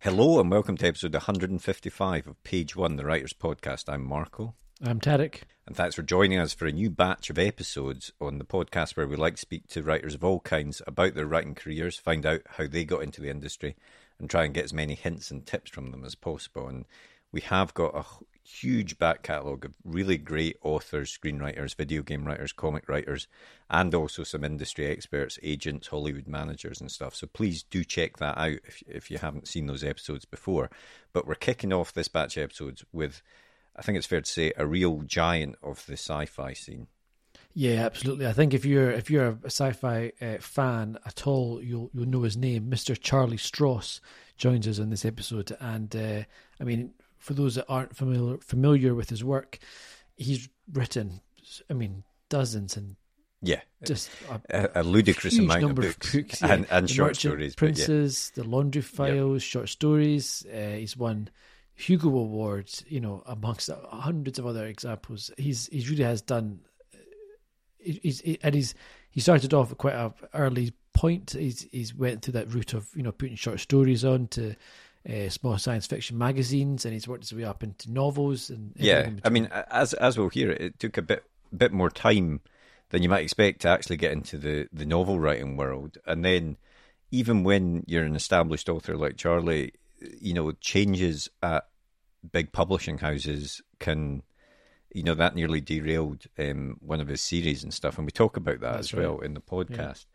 Hello and welcome to episode 155 of Page One, the Writers Podcast. I'm Marco. I'm Tarek. And thanks for joining us for a new batch of episodes on the podcast where we like to speak to writers of all kinds about their writing careers, find out how they got into the industry, and try and get as many hints and tips from them as possible. And we have got a huge back catalogue of really great authors, screenwriters, video game writers, comic writers, and also some industry experts, agents, Hollywood managers, and stuff. So please do check that out if, if you haven't seen those episodes before. But we're kicking off this batch of episodes with, I think it's fair to say, a real giant of the sci fi scene. Yeah, absolutely. I think if you're if you're a sci-fi uh, fan at all, you'll you'll know his name. Mr. Charlie Stross joins us in this episode, and uh, I mean, for those that aren't familiar familiar with his work, he's written, I mean, dozens and yeah, just a, a, a ludicrous amount of books, of books yeah. and, and short stories. Princes, yeah. the Laundry Files, yep. short stories. Uh, he's won Hugo Awards, you know, amongst hundreds of other examples. He's he really has done. He's he, and he's he started off at quite a early point. He's he's went through that route of you know putting short stories on to uh, small science fiction magazines, and he's worked his way up into novels. And yeah, I mean, as as we'll hear, it, it took a bit bit more time than you might expect to actually get into the the novel writing world, and then even when you're an established author like Charlie, you know, changes at big publishing houses can you know that nearly derailed um, one of his series and stuff, and we talk about that That's as right. well in the podcast.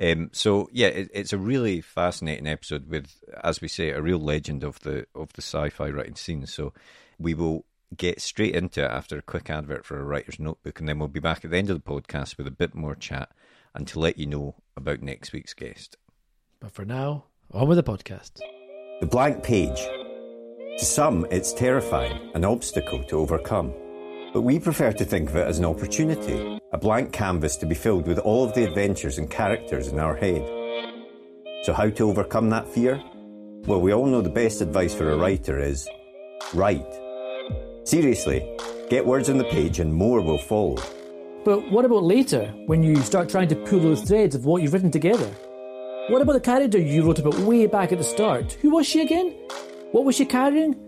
Um, so yeah, it, it's a really fascinating episode with, as we say, a real legend of the of the sci-fi writing scene. So we will get straight into it after a quick advert for a writer's notebook, and then we'll be back at the end of the podcast with a bit more chat and to let you know about next week's guest. But for now, on with the podcast. The blank page. To some, it's terrifying, an obstacle to overcome. But we prefer to think of it as an opportunity, a blank canvas to be filled with all of the adventures and characters in our head. So, how to overcome that fear? Well, we all know the best advice for a writer is write. Seriously, get words on the page and more will follow. But what about later, when you start trying to pull those threads of what you've written together? What about the character you wrote about way back at the start? Who was she again? What was she carrying?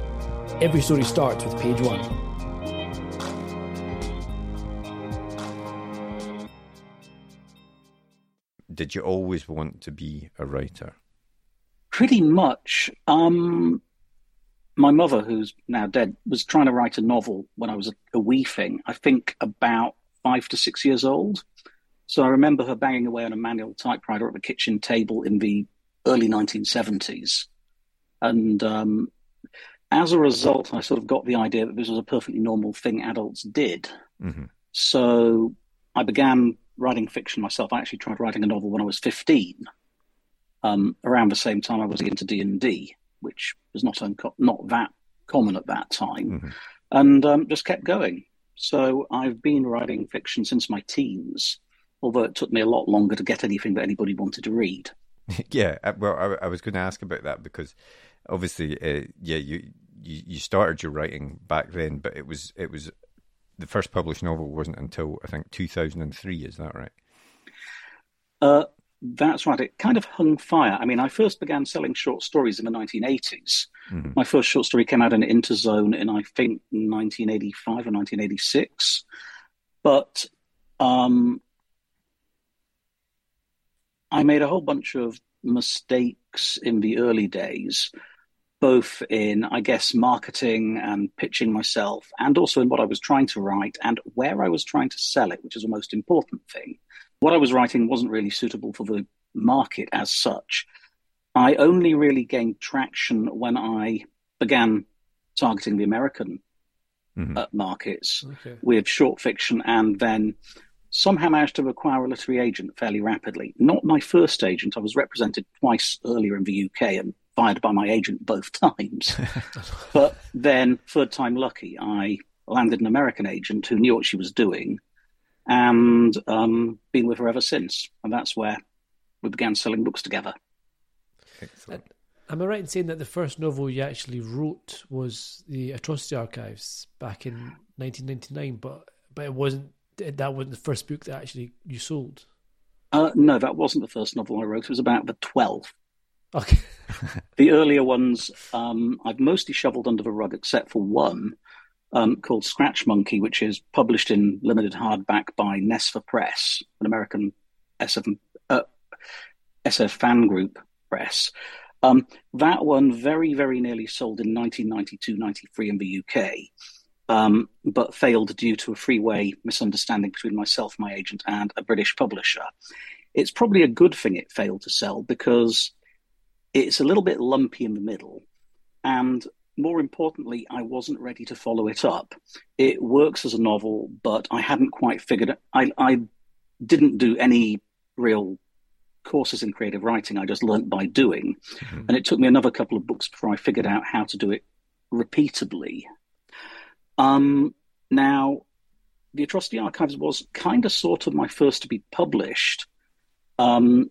Every story starts with page one. Did you always want to be a writer? Pretty much. Um, my mother, who's now dead, was trying to write a novel when I was a, a wee thing, I think about five to six years old. So I remember her banging away on a manual typewriter at the kitchen table in the early 1970s. And um, as a result, I sort of got the idea that this was a perfectly normal thing adults did. Mm-hmm. So I began writing fiction myself. I actually tried writing a novel when I was 15, um, around the same time I was into D&D, which was not, unco- not that common at that time, mm-hmm. and um, just kept going. So I've been writing fiction since my teens. although it took me a lot longer to get anything that anybody wanted to read. yeah, uh, well, I, I, was going to ask about that because obviously, uh, yeah, you, you you started your writing back then, but it was it was the first published novel wasn't until I think two thousand and three. Is that right? Uh, that's right. It kind of hung fire. I mean, I first began selling short stories in the 1980s. Mm-hmm. My first short story came out in Interzone in, I think, 1985 or 1986. But um, I made a whole bunch of mistakes in the early days, both in, I guess, marketing and pitching myself, and also in what I was trying to write and where I was trying to sell it, which is the most important thing what I was writing wasn't really suitable for the market as such. I only really gained traction when I began targeting the American mm-hmm. uh, markets okay. with short fiction and then somehow managed to acquire a literary agent fairly rapidly. Not my first agent. I was represented twice earlier in the UK and fired by my agent both times. but then, third time lucky, I landed an American agent who knew what she was doing and um, been with her ever since. And that's where we began selling books together. Excellent. Am I right in saying that the first novel you actually wrote was the Atrocity Archives back in 1999, but but it wasn't that wasn't the first book that actually you sold? Uh, no, that wasn't the first novel I wrote. It was about the 12th. Okay. the earlier ones um, I've mostly shoveled under the rug, except for one, um, called Scratch Monkey, which is published in limited hardback by NESFA Press, an American SF, uh, SF fan group press. Um, that one very, very nearly sold in 1992 93 in the UK, um, but failed due to a freeway misunderstanding between myself, my agent, and a British publisher. It's probably a good thing it failed to sell because it's a little bit lumpy in the middle. And more importantly, I wasn't ready to follow it up. It works as a novel, but I hadn't quite figured it. I, I didn't do any real courses in creative writing. I just learnt by doing. Mm-hmm. And it took me another couple of books before I figured out how to do it repeatably. Um, now, The Atrocity Archives was kind of sort of my first to be published. Um,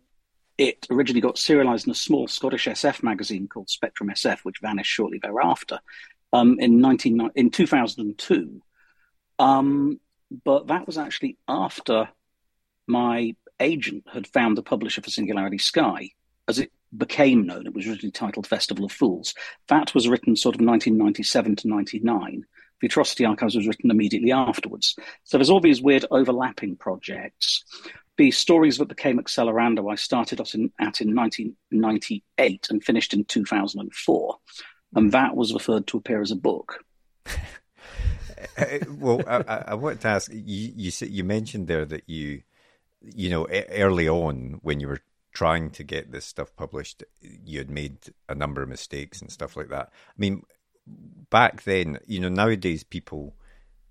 it originally got serialized in a small Scottish SF magazine called Spectrum SF, which vanished shortly thereafter um, in, 19, in 2002. Um, but that was actually after my agent had found the publisher for Singularity Sky. As it became known, it was originally titled Festival of Fools. That was written sort of 1997 to 99. The Atrocity Archives was written immediately afterwards. So there's all these weird overlapping projects the stories that became Accelerando, I started at in, at in 1998 and finished in 2004. And hmm. that was referred to appear as a book. Well, I, I want to ask you. You you mentioned there that you, you know, early on when you were trying to get this stuff published, you had made a number of mistakes and stuff like that. I mean, back then, you know, nowadays people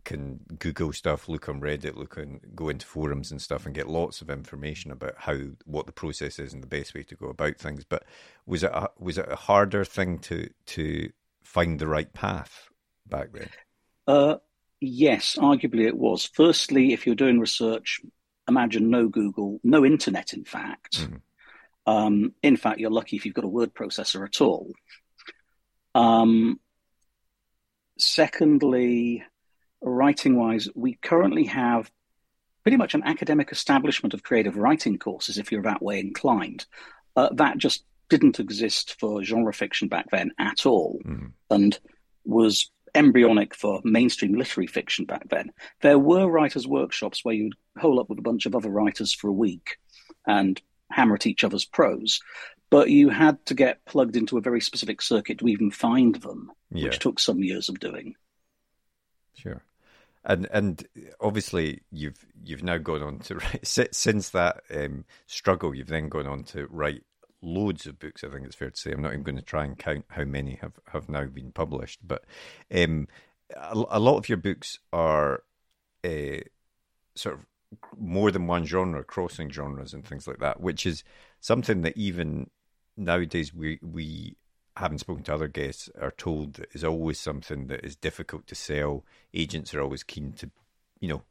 can Google stuff, look on Reddit, look on go into forums and stuff, and get lots of information about how what the process is and the best way to go about things. But was it a, was it a harder thing to to find the right path back then? Uh, yes, arguably it was. Firstly, if you're doing research, imagine no Google, no internet. In fact, mm. um, in fact, you're lucky if you've got a word processor at all. Um, secondly, writing wise, we currently have pretty much an academic establishment of creative writing courses if you're that way inclined. Uh, that just didn't exist for genre fiction back then at all mm. and was embryonic for mainstream literary fiction back then. There were writers' workshops where you'd hole up with a bunch of other writers for a week and hammer at each other's prose, but you had to get plugged into a very specific circuit to even find them, yeah. which took some years of doing. Sure and and obviously you've you've now gone on to write since that um, struggle. You've then gone on to write loads of books. I think it's fair to say. I'm not even going to try and count how many have have now been published, but um, a, a, lot of your books are uh, sort of more than one genre, crossing genres and things like that, which is something that even nowadays we we having spoken to other guests, are told that is always something that is difficult to sell. Agents are always keen to, you know,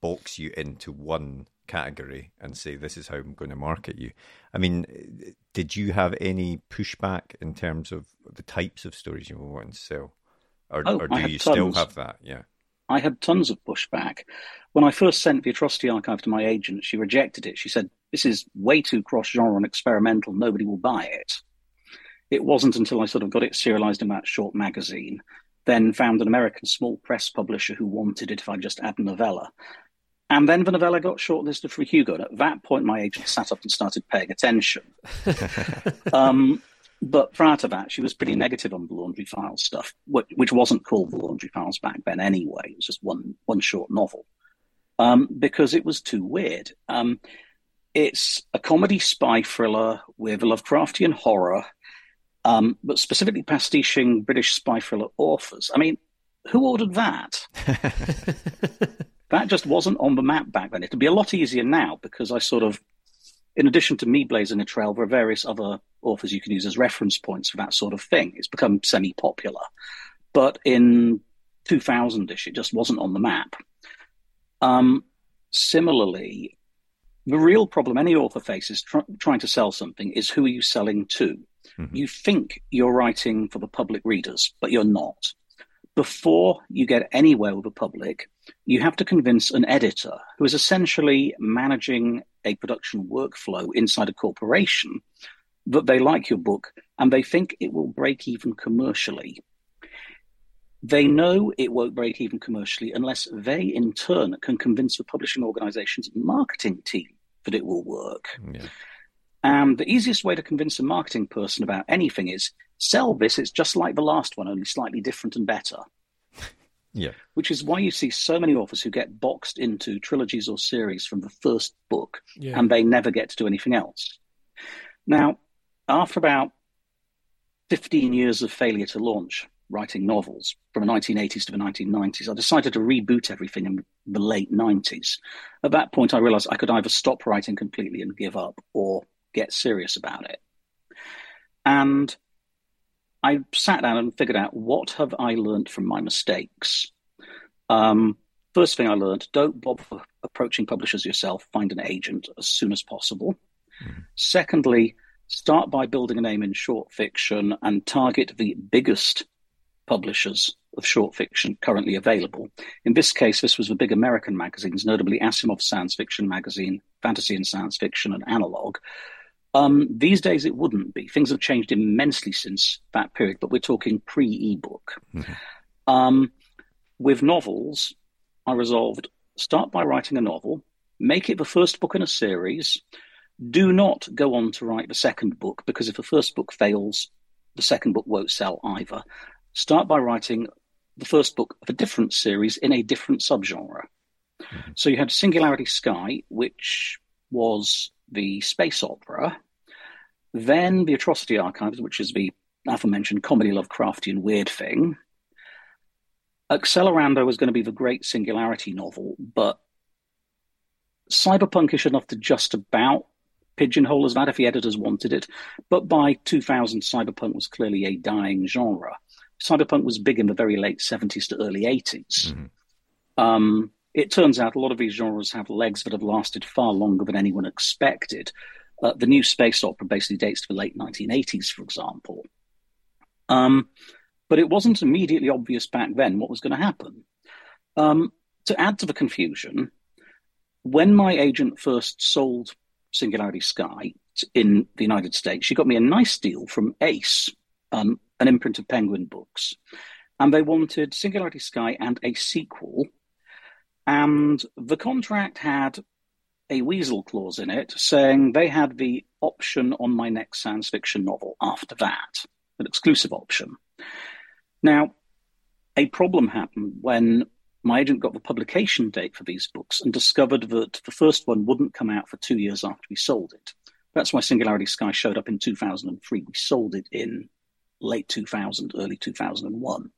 box you into one category and say this is how I'm going to market you. I mean, did you have any pushback in terms of the types of stories you were wanting to sell, or, Oh, or do you still have that? Yeah. I had tons of pushback. When I first sent the Atrocity Archive to my agent, she rejected it. She said, This is way too cross genre and experimental. Nobody will buy it. It wasn't until I sort of got it serialized in that short magazine, then found an American small press publisher who wanted it if I just add a novella. And then the novella got shortlisted for Hugo. And at that point, my agent sat up and started paying attention. um, but prior to that, she was pretty negative on the Laundry Files stuff, which, which wasn't called the Laundry Files back then anyway. It was just one one short novel um, because it was too weird. Um, it's a comedy spy thriller with a Lovecraftian horror, um, but specifically pastiching British spy thriller authors. I mean, who ordered that? that just wasn't on the map back then. It'd be a lot easier now because I sort of, in addition to me blazing a trail, there are various other authors you can use as reference points for that sort of thing. It's become semi popular. But in 2000 ish, it just wasn't on the map. Um, similarly, the real problem any author faces tr- trying to sell something is who are you selling to? Mm-hmm. You think you're writing for the public readers, but you're not. Before you get anywhere with the public, you have to convince an editor who is essentially managing a production workflow inside a corporation that they like your book and they think it will break even commercially. They know it won't break even commercially unless they, in turn, can convince the publishing organization's marketing team that it will work. Yeah. And the easiest way to convince a marketing person about anything is sell this, it's just like the last one, only slightly different and better. Yeah. Which is why you see so many authors who get boxed into trilogies or series from the first book Yeah. and they never get to do anything else. Now, after about 15 years of failure to launch writing novels from the 1980s to the 1990s, I decided to reboot everything in the late 90s. At that point, I realized I could either stop writing completely and give up or get serious about it. And I sat down and figured out what have I learned from my mistakes. Um, first thing I learned: don't bother approaching publishers yourself. Find an agent as soon as possible. Secondly, start by building a name in short fiction and target the biggest publishers of short fiction currently available. In this case, this was the big American magazines, notably Asimov Science Fiction Magazine, Fantasy and Science Fiction, and Analog. Um, these days, it wouldn't be. Things have changed immensely since that period, but we're talking pre ebook. Um, with novels, I resolved start by writing a novel, make it the first book in a series. Do not go on to write the second book because if the first book fails, the second book won't sell either. Start by writing the first book of a different series in a different subgenre. So you had Singularity Sky, which was the space opera, then the Atrocity Archives, which is the aforementioned comedy Lovecraftian weird thing. Accelerando was going to be the great Singularity novel, but cyberpunkish enough to just about pigeonhole as that if the editors wanted it. But by 2000, cyberpunk was clearly a dying genre. Cyberpunk was big in the very late 70s to early 80s. Um, it turns out a lot of these genres have legs that have lasted far longer than anyone expected. Uh, the new space opera basically dates to the late 1980s, for example. Um, but it wasn't immediately obvious back then what was going to happen. Um, to add to the confusion, when my agent first sold Singularity Sky in the United States, she got me a nice deal from Ace, um, an imprint of Penguin Books. And they wanted Singularity Sky and a sequel. And the contract had a weasel clause in it saying they had the option on my next science fiction novel after that, an exclusive option. Now, a problem happened when my agent got the publication date for these books and discovered that the first one wouldn't come out for two years after we sold it. That's why Singularity Sky showed up in 2003. We sold it in late 2000, early 2001.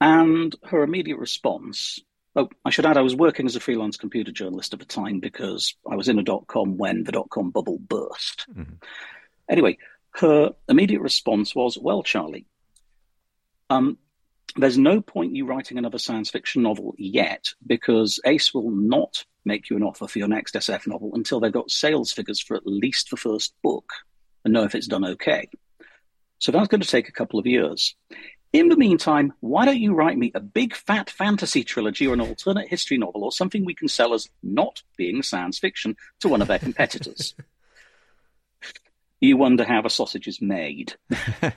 And her immediate response oh, I should add, I was working as a freelance computer journalist at the time because I was in a dot com when the dot com bubble burst. Anyway, her immediate response was, Well, Charlie, um, there's no point you writing another science fiction novel yet because Ace will not make you an offer for your next SF novel until they've got sales figures for at least the first book and know if it's done okay. So that's going to take a couple of years. In the meantime, why don't you write me a big fat fantasy trilogy or an alternate history novel or something we can sell as not being science fiction to one of their competitors? you wonder how the sausage is made.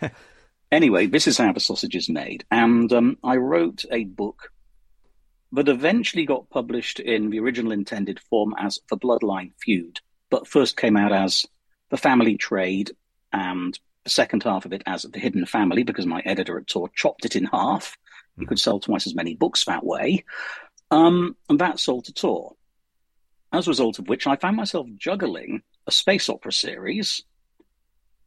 anyway, this is how the sausage is made. And um, I wrote a book that eventually got published in the original intended form as The Bloodline Feud, but first came out as The Family Trade and the second half of it as The Hidden Family because my editor at Tor chopped it in half. You hmm. could sell twice as many books that way. Um, and that sold to Tor. As a result of which, I found myself juggling a space opera series,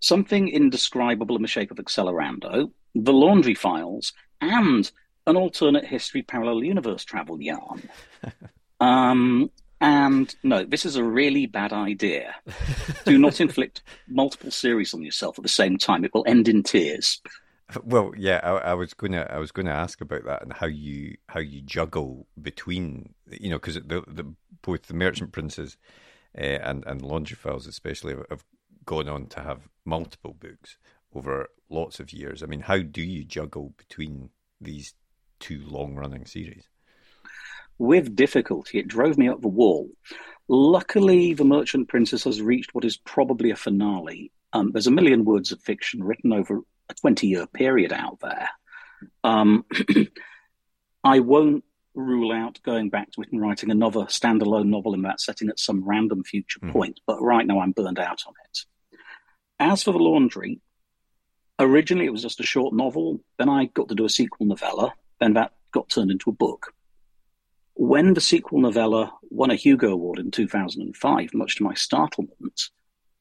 something indescribable in the shape of Accelerando, the Laundry Files, and an alternate history parallel universe travel yarn. um, and no, this is a really bad idea. Do not inflict multiple series on yourself at the same time; it will end in tears. Well, yeah, I, I, was gonna, I was gonna ask about that and how you how you juggle between, you know, because the, the both the Merchant Princes uh, and and Laundry Files, especially, have, have gone on to have multiple books over lots of years. I mean, how do you juggle between these two long running series? With difficulty, it drove me up the wall. Luckily, The Merchant Princes has reached what is probably a finale. Um, there's a million words of fiction written over a 20 year period out there. Um, I won't rule out going back to it and writing another standalone novel in that setting at some random future mm. point, but right now I'm burned out on it. As for The Laundry, originally it was just a short novel, then I got to do a sequel novella, then that got turned into a book. When the sequel novella won a Hugo Award in 2005, much to my startlement,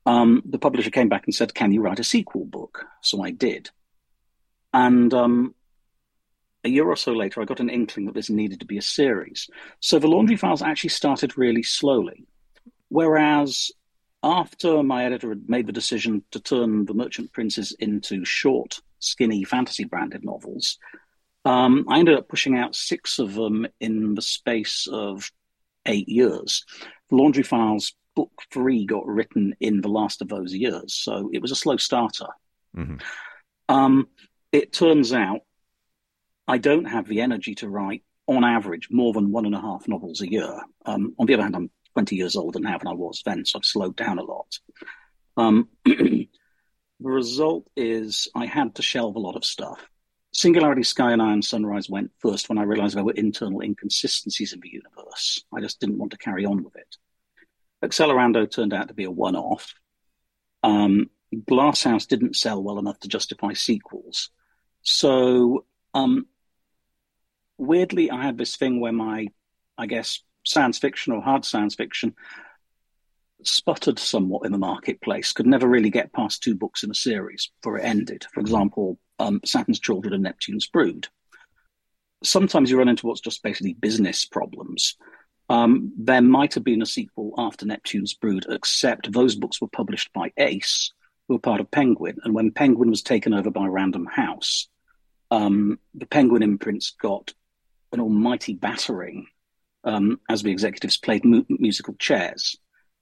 um, the publisher came back and said, Can you write a sequel book? So I did. And um, a year or so later, I got an inkling that this needed to be a series. So the Laundry Files actually started really slowly. Whereas after my editor had made the decision to turn The Merchant Princes into short, skinny fantasy branded novels, um, I ended up pushing out six of them in the space of eight years. The Laundry Files book three got written in the last of those years, so it was a slow starter. Mm-hmm. Um, it turns out I don't have the energy to write, on average, more than one and a half novels a year. Um, on the other hand, I'm 20 years older now than I was then, so I've slowed down a lot. Um, the result is I had to shelve a lot of stuff. Singularity Sky and Sunrise went first when I realized there were internal inconsistencies in the universe. I just didn't want to carry on with it. Accelerando turned out to be a one off. Um, Glasshouse didn't sell well enough to justify sequels. So, um, weirdly, I had this thing where my, I guess, science fiction or hard science fiction sputtered somewhat in the marketplace, could never really get past two books in a series before it ended. For example, um, Saturn's Children and Neptune's Brood. Sometimes you run into what's just basically business problems. Um, there might have been a sequel after Neptune's Brood, except those books were published by Ace, who were part of Penguin. And when Penguin was taken over by Random House, um, the Penguin imprints got an almighty battering um, as the executives played mu- musical chairs.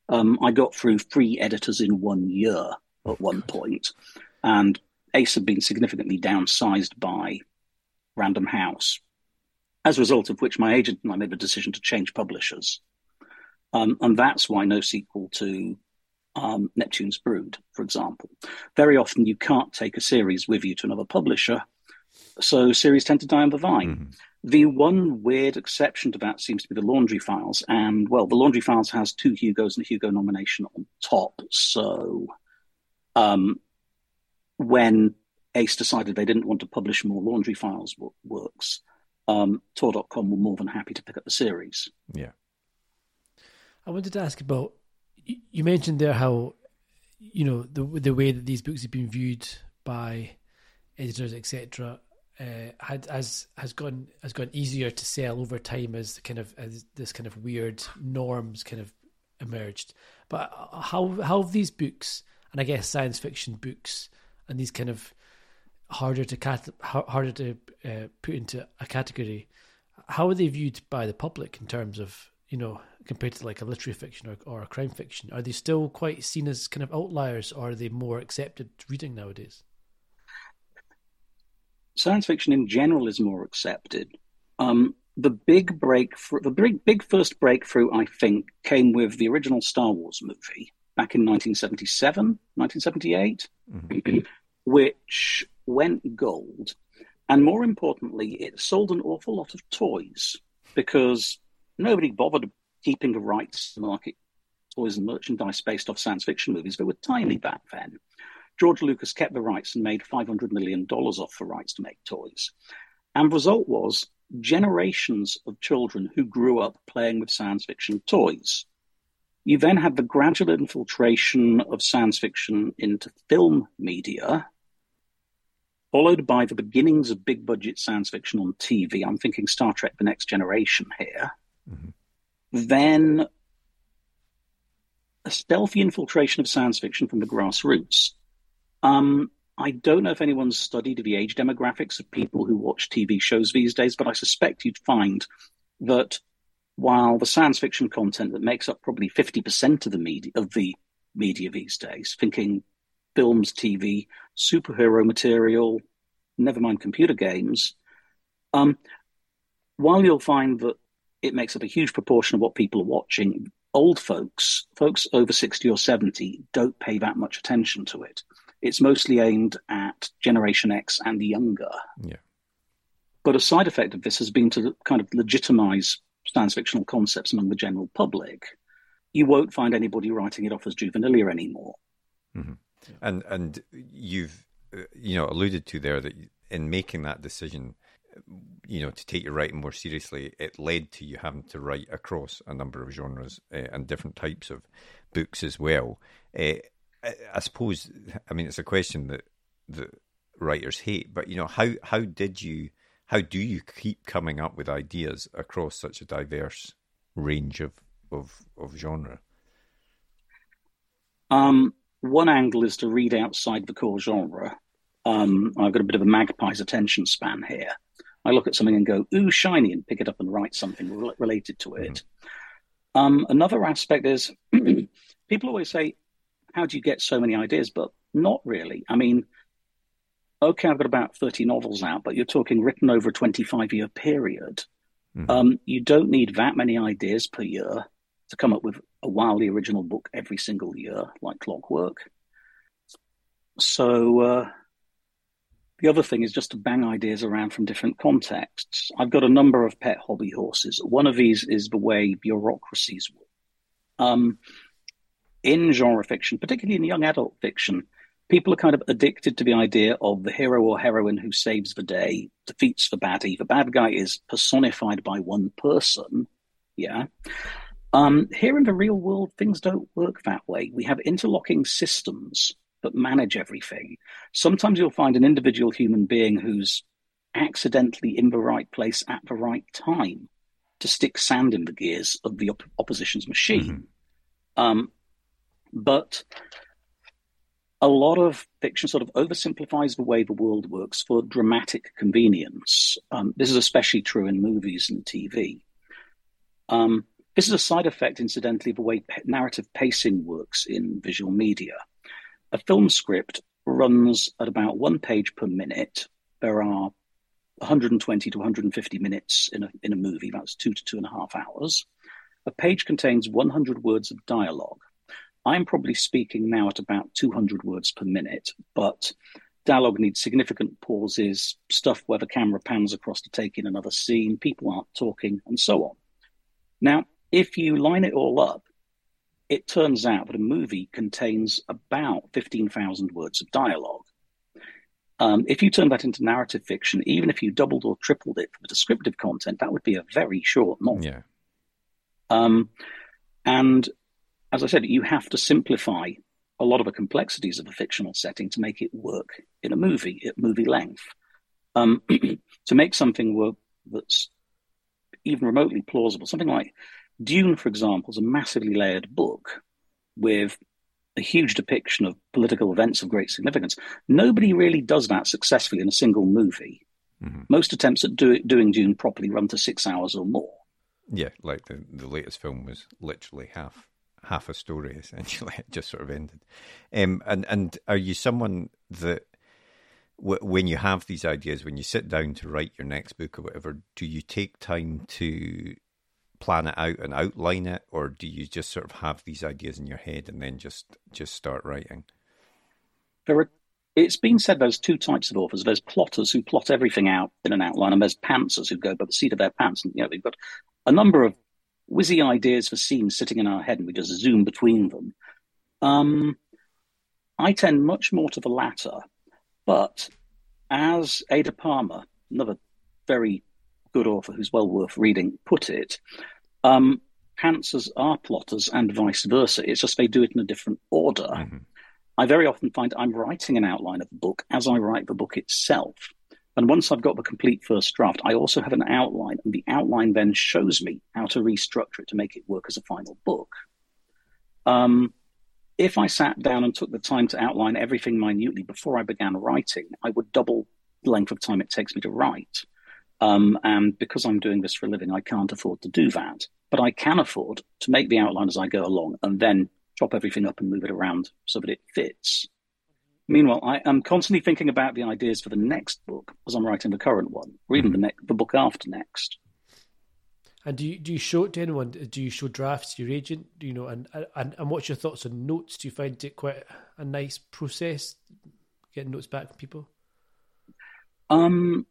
Um, I got through three editors in one year at one point, and Ace had been significantly downsized by Random House, as a result of which my agent and I made the decision to change publishers. Um, and that's why no sequel to um, Neptune's Brood, for example. Very often you can't take a series with you to another publisher, so series tend to die on the vine. Mm-hmm. The one weird exception to that seems to be the Laundry Files, and well, the Laundry Files has two Hugos and a Hugo nomination on top, so um, when Ace decided they didn't want to publish more Laundry Files works, um, Tor.com were more than happy to pick up the series. Yeah. I wanted to ask about you mentioned there how you know the the way that these books have been viewed by editors, etc. Uh, had has has gone has gone easier to sell over time as kind of as this kind of weird norms kind of emerged. But how how have these books and I guess science fiction books and these kind of harder to cat- harder to uh, put into a category. How are they viewed by the public in terms of you know compared to like a literary fiction or, or a crime fiction? Are they still quite seen as kind of outliers, or are they more accepted reading nowadays? Science fiction in general is more accepted. Um, the big breakthrough, the big, big first breakthrough, I think, came with the original Star Wars movie back in 1977, 1978, mm-hmm. which went gold. And more importantly, it sold an awful lot of toys because nobody bothered keeping the rights to market toys and merchandise based off science fiction movies. They were tiny back then. George Lucas kept the rights and made $500 million off the rights to make toys. And the result was generations of children who grew up playing with science fiction toys. You then had the gradual infiltration of science fiction into film media, followed by the beginnings of big budget science fiction on TV. I'm thinking Star Trek The Next Generation here. Mm-hmm. Then a stealthy infiltration of science fiction from the grassroots. Um, I don't know if anyone's studied the age demographics of people who watch TV shows these days, but I suspect you'd find that while the science fiction content that makes up probably 50% of the media of the media these days, thinking films, TV, superhero material, never mind computer games, um, while you'll find that it makes up a huge proportion of what people are watching, old folks, folks over 60 or 70, don't pay that much attention to it. It's mostly aimed at Generation X and the younger. Yeah. But a side effect of this has been to kind of legitimize science fictional concepts among the general public. You won't find anybody writing it off as juvenilia anymore. Mm-hmm. And and you've you know alluded to there that in making that decision, you know, to take your writing more seriously, it led to you having to write across a number of genres uh, and different types of books as well. Uh, I suppose, I mean, it's a question that that writers hate, but you know, how how did you, how do you keep coming up with ideas across such a diverse range of of, of genre? Um, one angle is to read outside the core genre. Um, I've got a bit of a magpie's attention span here. I look at something and go, "Ooh, shiny," and pick it up and write something re- related to it. Mm-hmm. Um, another aspect is people always say, how do you get so many ideas? But not really. I mean, okay, I've got about 30 novels out, but you're talking written over a 25 year period. Mm-hmm. Um, you don't need that many ideas per year to come up with a wildly original book every single year, like clockwork. So, uh, the other thing is just to bang ideas around from different contexts. I've got a number of pet hobby horses. One of these is the way bureaucracies work. Um, in genre fiction, particularly in young adult fiction, people are kind of addicted to the idea of the hero or heroine who saves the day, defeats the baddie. The bad guy is personified by one person. Yeah. Um, here in the real world, things don't work that way. We have interlocking systems that manage everything. Sometimes you'll find an individual human being who's accidentally in the right place at the right time to stick sand in the gears of the op- opposition's machine. Mm-hmm. Um, but a lot of fiction sort of oversimplifies the way the world works for dramatic convenience. Um, this is especially true in movies and TV. Um, this is a side effect, incidentally, of the way narrative pacing works in visual media. A film script runs at about one page per minute. There are 120 to 150 minutes in a, in a movie, that's two to two and a half hours. A page contains 100 words of dialogue. I'm probably speaking now at about 200 words per minute, but dialogue needs significant pauses, stuff where the camera pans across to take in another scene, people aren't talking, and so on. Now, if you line it all up, it turns out that a movie contains about 15,000 words of dialogue. Um, if you turn that into narrative fiction, even if you doubled or tripled it for the descriptive content, that would be a very short novel. Yeah. Um, and as I said, you have to simplify a lot of the complexities of a fictional setting to make it work in a movie at movie length. Um, to make something work that's even remotely plausible, something like Dune, for example, is a massively layered book with a huge depiction of political events of great significance. Nobody really does that successfully in a single movie. Mm-hmm. Most attempts at do, doing Dune properly run to six hours or more. Yeah, like the, the latest film was literally half half a story essentially. It just sort of ended. Um, and and are you someone that w- when you have these ideas, when you sit down to write your next book or whatever, do you take time to plan it out and outline it, or do you just sort of have these ideas in your head and then just just start writing? There are. It's been said there's two types of authors. There's plotters who plot everything out in an outline, and there's pantsers who go by the seat of their pants. And you know, they've got a number of whizzy ideas for scenes sitting in our head, and we just zoom between them. Um, I tend much more to the latter, but as Ada Palmer, another very good author who's well worth reading, put it, um, pantsers are plotters and vice versa. It's just they do it in a different order. Mm-hmm. I very often find I'm writing an outline of the book as I write the book itself. And once I've got the complete first draft, I also have an outline, and the outline then shows me how to restructure it to make it work as a final book. Um, if I sat down and took the time to outline everything minutely before I began writing, I would double the length of time it takes me to write. Um, and because I'm doing this for a living, I can't afford to do that. But I can afford to make the outline as I go along and then chop everything up and move it around so that it fits. Meanwhile, I am constantly thinking about the ideas for the next book as I'm writing the current one, or even the, ne- the book after next. And do you do you show it to anyone? Do you show drafts to your agent? Do you know? And and and what's your thoughts on notes? Do you find it quite a nice process getting notes back from people? Um,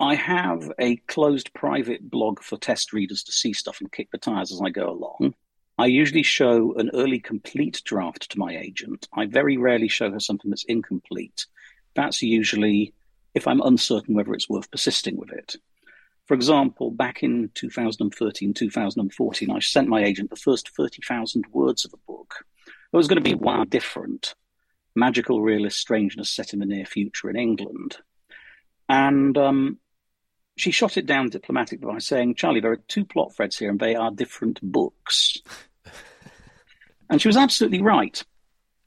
I have a closed private blog for test readers to see stuff and kick the tires as I go along. I usually show an early complete draft to my agent. I very rarely show her something that's incomplete. That's usually if I'm uncertain whether it's worth persisting with it. For example, back in 2013, 2014, I sent my agent the first 30,000 words of a book. It was going to be wild different. Magical realist strangeness set in the near future in England. And um, she shot it down diplomatically by saying, Charlie, there are two plot threads here and they are different books. And she was absolutely right.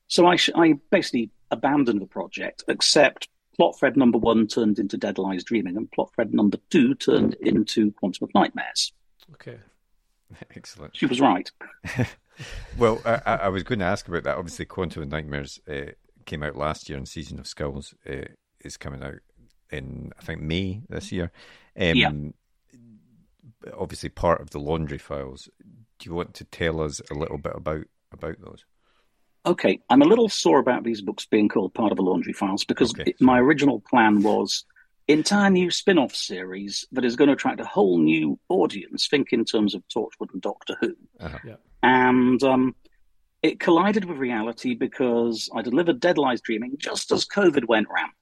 So I, sh- I basically abandoned the project, except plot thread number one turned into Dead Lies Dreaming, and plot thread number two turned into Quantum of Nightmares. Okay. Excellent. She was right. well, I, I, was going to ask about that. Obviously, Quantum of Nightmares uh, came out last year, and Season of Skulls uh, is coming out in, I think, May this year. Um, yeah. Obviously, part of the laundry files. Do you want to tell us a little bit about about those? Okay, I'm a little sore about these books being called part of the laundry files because okay. it, my original plan was entire new spin-off series that is going to attract a whole new audience. Think in terms of Torchwood and Doctor Who, uh-huh. yeah. and um, it collided with reality because I delivered Dead Lies Dreaming just as COVID went rampant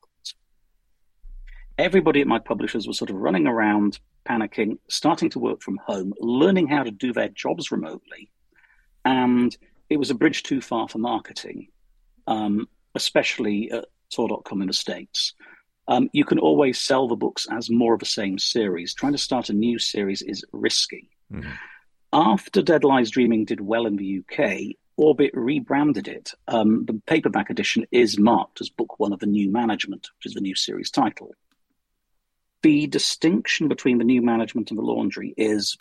everybody at my publishers was sort of running around, panicking, starting to work from home, learning how to do their jobs remotely. And it was a bridge too far for marketing, um, especially at Tor.com in the States. Um, you can always sell the books as more of the same series. Trying to start a new series is risky. Mm-hmm. After Dead Lies Dreaming did well in the UK, Orbit rebranded it. Um, the paperback edition is marked as book one of the new management, which is the new series title the distinction between the new management and the laundry is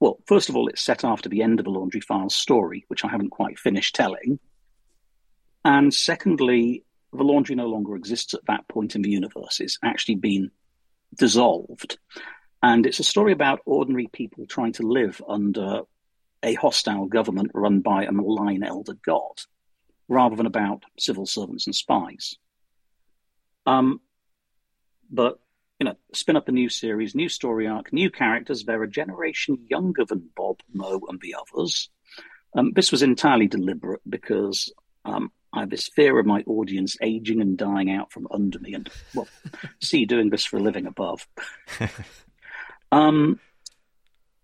well, first of all, it's set after the end of the laundry files story, which I haven't quite finished telling. And secondly, the laundry no longer exists at that point in the universe. It's actually been dissolved. And it's a story about ordinary people trying to live under a hostile government run by a malign elder god, rather than about civil servants and spies. Um, but you know, spin up a new series, new story arc, new characters. They're a generation younger than Bob, Mo, and the others. Um, this was entirely deliberate because um, I have this fear of my audience aging and dying out from under me, and well, see doing this for a living above. um,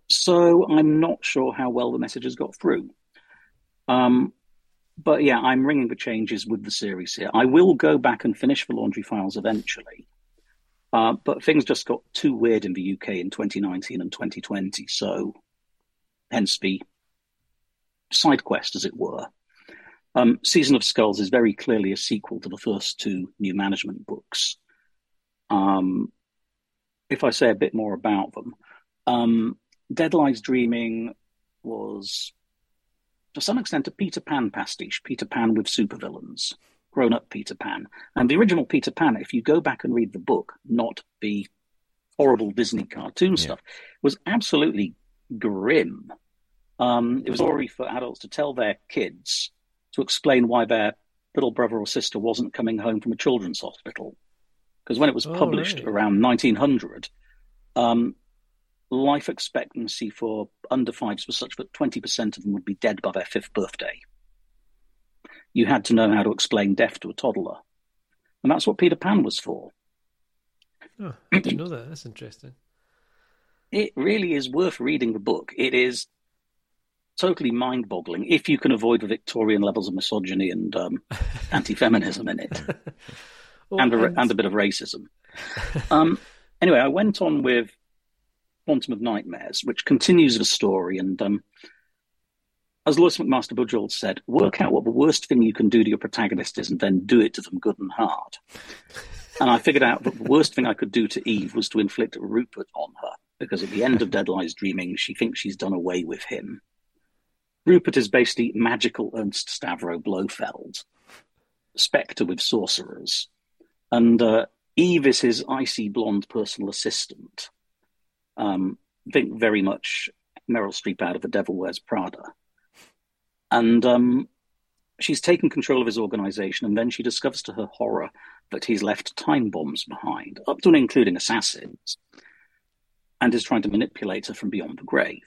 so I'm not sure how well the message has got through. Um, but yeah, I'm ringing the changes with the series here. I will go back and finish the laundry files eventually. Uh, but things just got too weird in the UK in 2019 and 2020. So, hence the side quest, as it were. Um, Season of Skulls is very clearly a sequel to the first two new management books. Um, if I say a bit more about them, um, Dead Lies Dreaming was to some extent a Peter Pan pastiche, Peter Pan with supervillains, grown up Peter Pan. And the original Peter Pan, if you go back and read the book, not the horrible Disney cartoon yeah. stuff, was absolutely grim. Um, it was already for adults to tell their kids to explain why their little brother or sister wasn't coming home from a children's hospital. Because when it was oh, published right. around 1900, um, life expectancy for under fives was such that 20% of them would be dead by their fifth birthday. You had to know how to explain death to a toddler. And that's what Peter Pan was for. Oh, I didn't know that. That's interesting. It really is worth reading the book. It is totally mind boggling if you can avoid the Victorian levels of misogyny and um, anti feminism in it. well, and, a, and... and a bit of racism. Um, anyway, I went on with Quantum of Nightmares, which continues the story. And um, as Lois McMaster Bujold said, work out what the worst thing you can do to your protagonist is and then do it to them good and hard. and I figured out that the worst thing I could do to Eve was to inflict Rupert on her, because at the end of Dead Lies Dreaming, she thinks she's done away with him. Rupert is basically magical Ernst Stavro Blofeld, Spectre with sorcerers. And uh, Eve is his icy blonde personal assistant. Um, think very much Meryl Streep out of The Devil Wears Prada. And um, she's taken control of his organization, and then she discovers to her horror that he's left time bombs behind, up to and including assassins, and is trying to manipulate her from beyond the grave.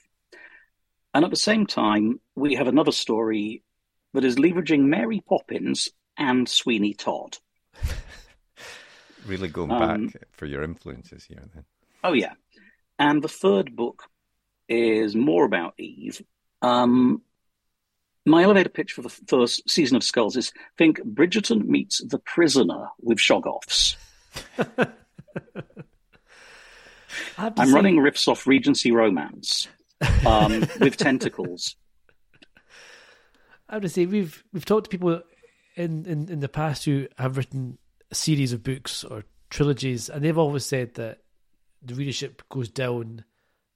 And at the same time, we have another story that is leveraging Mary Poppins and Sweeney Todd. really going um, back for your influences here, then. Oh, yeah. And the third book is more about Eve. Um, my elevator pitch for the first season of Skulls is think Bridgerton meets The Prisoner with Shoggoths. I'm running riffs off Regency Romance um, with tentacles. I have to say we've we've talked to people in, in, in the past who have written a series of books or trilogies, and they've always said that the readership goes down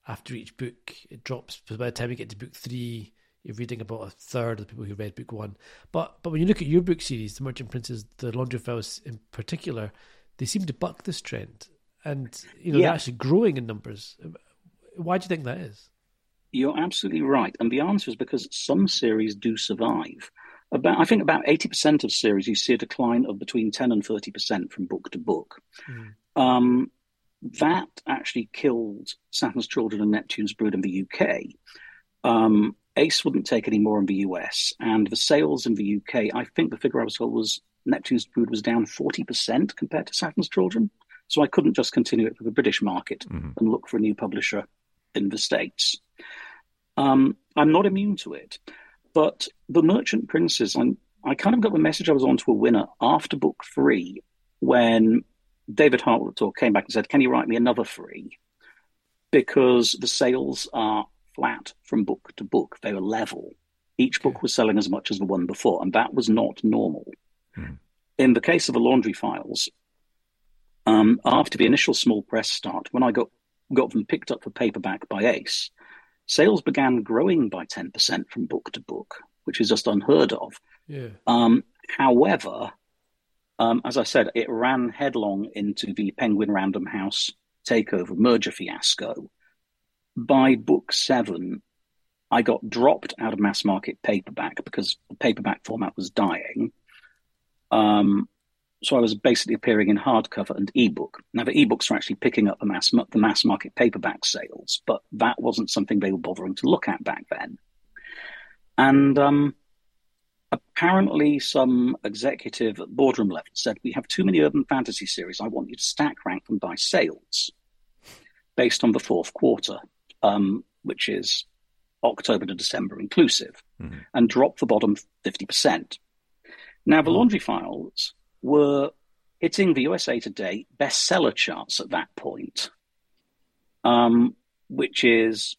after each book. It drops by the time you get to book three, you're reading about a third of the people who read book one. But but when you look at your book series, The Merchant Princes, the Laundry Files in particular, they seem to buck this trend, and you know yeah. they're actually growing in numbers. Why do you think that is? You're absolutely right, and the answer is because some series do survive. About I think about eighty percent of series you see a decline of between ten and thirty percent from book to book. Mm. Um, that actually killed Saturn's Children and Neptune's Brood in the UK. Um, Ace wouldn't take any more in the US, and the sales in the UK, I think the figure I was told was Neptune's Brood was down 40% compared to Saturn's Children. So I couldn't just continue it for the British market mm-hmm. and look for a new publisher in the States. Um, I'm not immune to it, but The Merchant Princes, I'm, I kind of got the message I was on to a winner after book three when David Hartwell came back and said, Can you write me another three? Because the sales are flat from book to book, they were level. Each book was selling as much as the one before, and that was not normal. Hmm. In the case of the laundry files, um, after the initial small press start, when I got, got them picked up for paperback by Ace, sales began growing by 10% from book to book, which is just unheard of. Yeah. Um, however, um, as I said, it ran headlong into the Penguin Random House takeover merger fiasco. By book seven, I got dropped out of mass market paperback because the paperback format was dying. Um, so I was basically appearing in hardcover and ebook. Now the ebooks are actually picking up the mass the mass market paperback sales, but that wasn't something they were bothering to look at back then. And um, apparently some executive at boardroom level said, We have too many urban fantasy series. I want you to stack rank them by sales based on the fourth quarter, um, which is October to December inclusive, mm-hmm. and drop the bottom 50%. Now, the laundry files were hitting the USA Today bestseller charts at that point, um, which is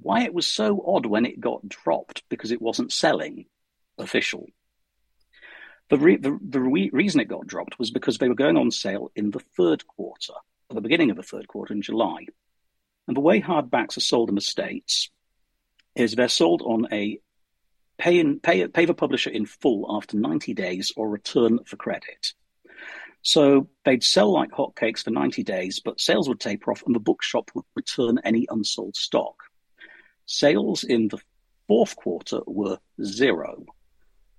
why it was so odd when it got dropped because it wasn't selling official The, re- the, the re- reason it got dropped was because they were going on sale in the third quarter, at the beginning of the third quarter in July. And the way hardbacks are sold in the States is they're sold on a pay, in, pay, pay the publisher in full after 90 days or return for credit. So they'd sell like hotcakes for 90 days, but sales would taper off and the bookshop would return any unsold stock. Sales in the fourth quarter were zero.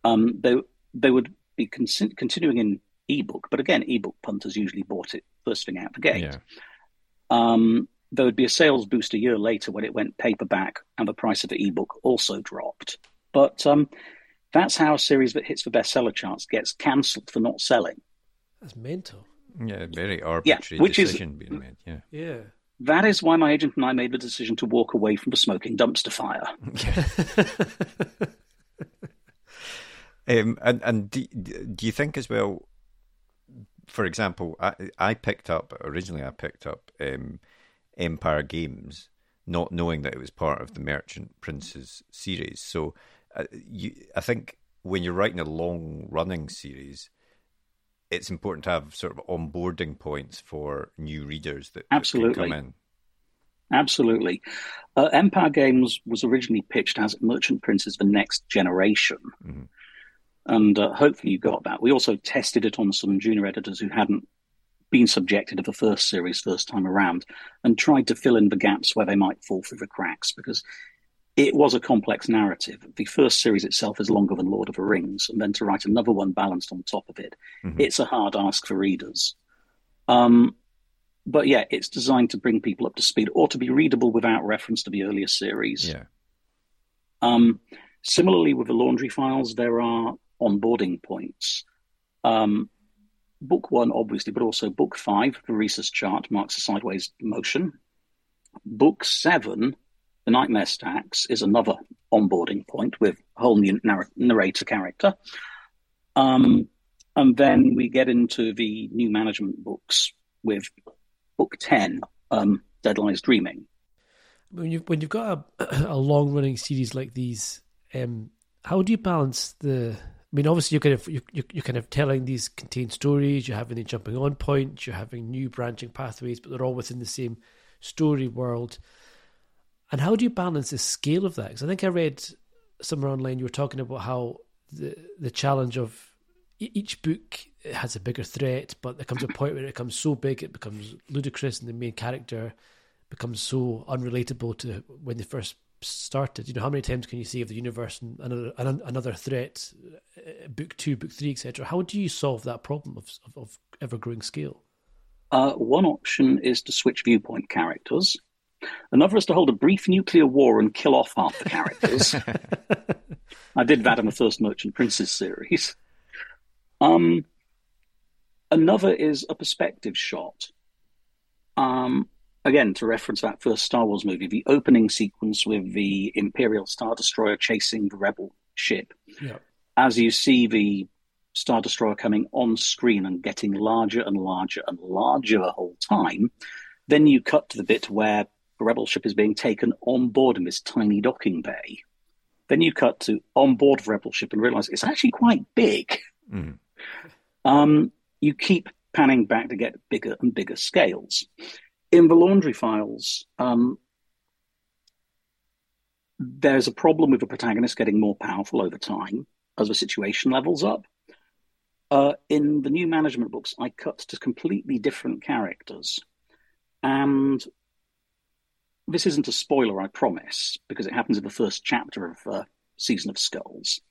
Um, they, they would be con- continuing in ebook, but again, ebook punters usually bought it first thing out the gate. Yeah. Um, there would be a sales boost a year later when it went paperback and the price of the ebook also dropped. But um, that's how a series that hits the bestseller charts gets cancelled for not selling. That's mental. Yeah, very arbitrary yeah, which decision is, being made. Yeah. Yeah. That is why my agent and I made the decision to walk away from the smoking dumpster fire. um, and and do, do you think as well? For example, I, I picked up originally. I picked up um, Empire Games, not knowing that it was part of the Merchant Princes series. So, uh, you, I think when you're writing a long running series, it's important to have sort of onboarding points for new readers that, Absolutely. That come in. Absolutely. Uh, Empire Games was originally pitched as Merchant Princes the Next Generation. Mm-hmm. And uh, hopefully you got that. We also tested it on some junior editors who hadn't been subjected to the first series first time around and tried to fill in the gaps where they might fall through the cracks because it was a complex narrative. The first series itself is longer than Lord of the Rings, and then to write another one balanced on top of it, mm-hmm. it's a hard ask for readers. Um, but yeah, it's designed to bring people up to speed or to be readable without reference to the earlier series. Yeah. Um, similarly, with the laundry files, there are onboarding points. Um, book one, obviously, but also book five, the Rhesus chart marks a sideways motion. Book seven, the Nightmare Stacks, is another onboarding point with a whole new narr- narrator character. Um, and then we get into the new management books with book 10, um, Dead Lies Dreaming. When, you've, when you've got a, a long running series like these, um, how do you balance the I mean, obviously, you're kind of you're, you're kind of telling these contained stories. You're having the jumping on points. You're having new branching pathways, but they're all within the same story world. And how do you balance the scale of that? Because I think I read somewhere online you were talking about how the the challenge of each book has a bigger threat, but there comes a point where it becomes so big it becomes ludicrous, and the main character becomes so unrelatable to when they first started. You know, how many times can you save the universe and another another threat, uh, book two, book three, etc. How do you solve that problem of of, of ever growing scale? Uh, one option is to switch viewpoint characters. Another is to hold a brief nuclear war and kill off half the characters. I did that in the first Merchant Princes series. Um, another is a perspective shot. Um, again, to reference that first Star Wars movie, the opening sequence with the Imperial Star Destroyer chasing the Rebel ship. Yeah. As you see the Star Destroyer coming on screen and getting larger and larger and larger the whole time, then you cut to the bit where the Rebel ship is being taken on board in this tiny docking bay. Then you cut to on board the Rebel ship and realize it's actually quite big. Mm. Um, you keep panning back to get bigger and bigger scales in the laundry files, um, there's a problem with the protagonist getting more powerful over time as the situation levels up. Uh, in the new management books, I cut to completely different characters. And this isn't a spoiler, I promise, because it happens in the first chapter of uh, Season of Skulls.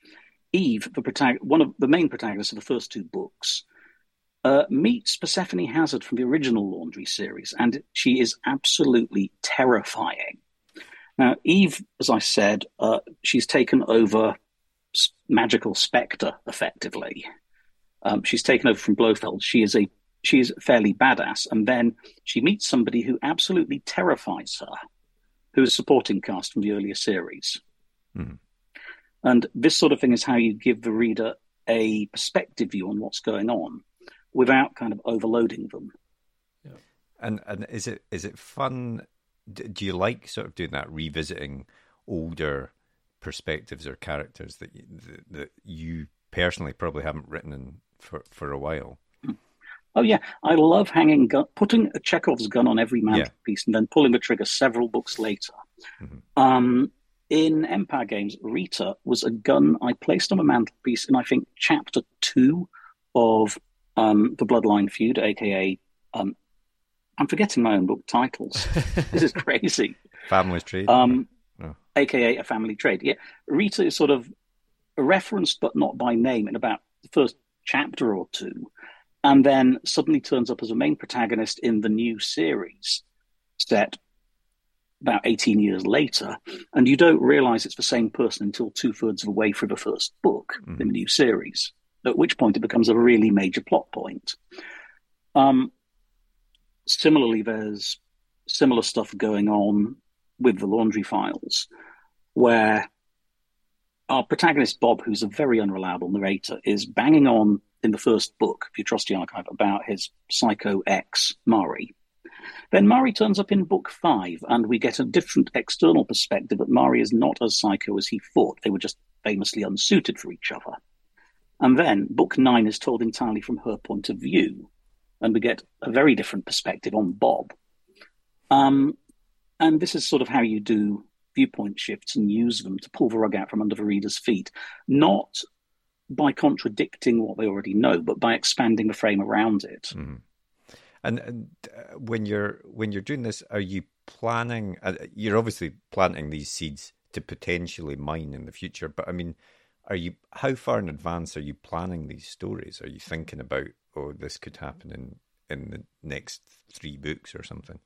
Eve, the protag- one of the main protagonists of the first two books, uh, meets Persephone Hazard from the original Laundry series, and she is absolutely terrifying. Now, Eve, as I said, uh, she's taken over magical spectre effectively. Um, she's taken over from Blofeld. She is a she is fairly badass, and then she meets somebody who absolutely terrifies her, who is supporting cast from the earlier series. Mm. And this sort of thing is how you give the reader a perspective view on what's going on without kind of overloading them. Yeah. And and is it is it fun? Do you like sort of doing that, revisiting older perspectives or characters that you, that, that you personally probably haven't written in for for a while. Oh yeah, I love hanging gun, putting a Chekhov's gun on every mantelpiece, yeah. and then pulling the trigger several books later. Mm-hmm. Um, in Empire Games, Rita was a gun I placed on a mantelpiece in I think chapter two of um, the Bloodline Feud, aka um, I'm forgetting my own book titles. this is crazy. Family Trade. Um, oh. AKA a family trade. Yeah, Rita is sort of referenced, but not by name, in about the first chapter or two and then suddenly turns up as a main protagonist in the new series set about 18 years later. And you don't realize it's the same person until two thirds of the way through the first book mm. in the new series, at which point it becomes a really major plot point. Um, similarly, there's similar stuff going on with the laundry files, where our protagonist, Bob, who's a very unreliable narrator, is banging on in the first book, if you trust the archive, about his psycho ex, Mhari. Then Mhari turns up in book five, and we get a different external perspective that Mhari is not as psycho as he thought. They were just famously unsuited for each other. And then book nine is told entirely from her point of view, and we get a very different perspective on Bob. Um, and this is sort of how you do viewpoint shifts and use them to pull the rug out from under the reader's feet, not by contradicting what they already know, but by expanding the frame around it. Mm. And, and uh, when you're when you're doing this, are you planning? Uh, you're obviously planting these seeds to potentially mine in the future. But I mean, are you how far in advance are you planning these stories? Are you thinking about oh, this could happen in in the next three books or something?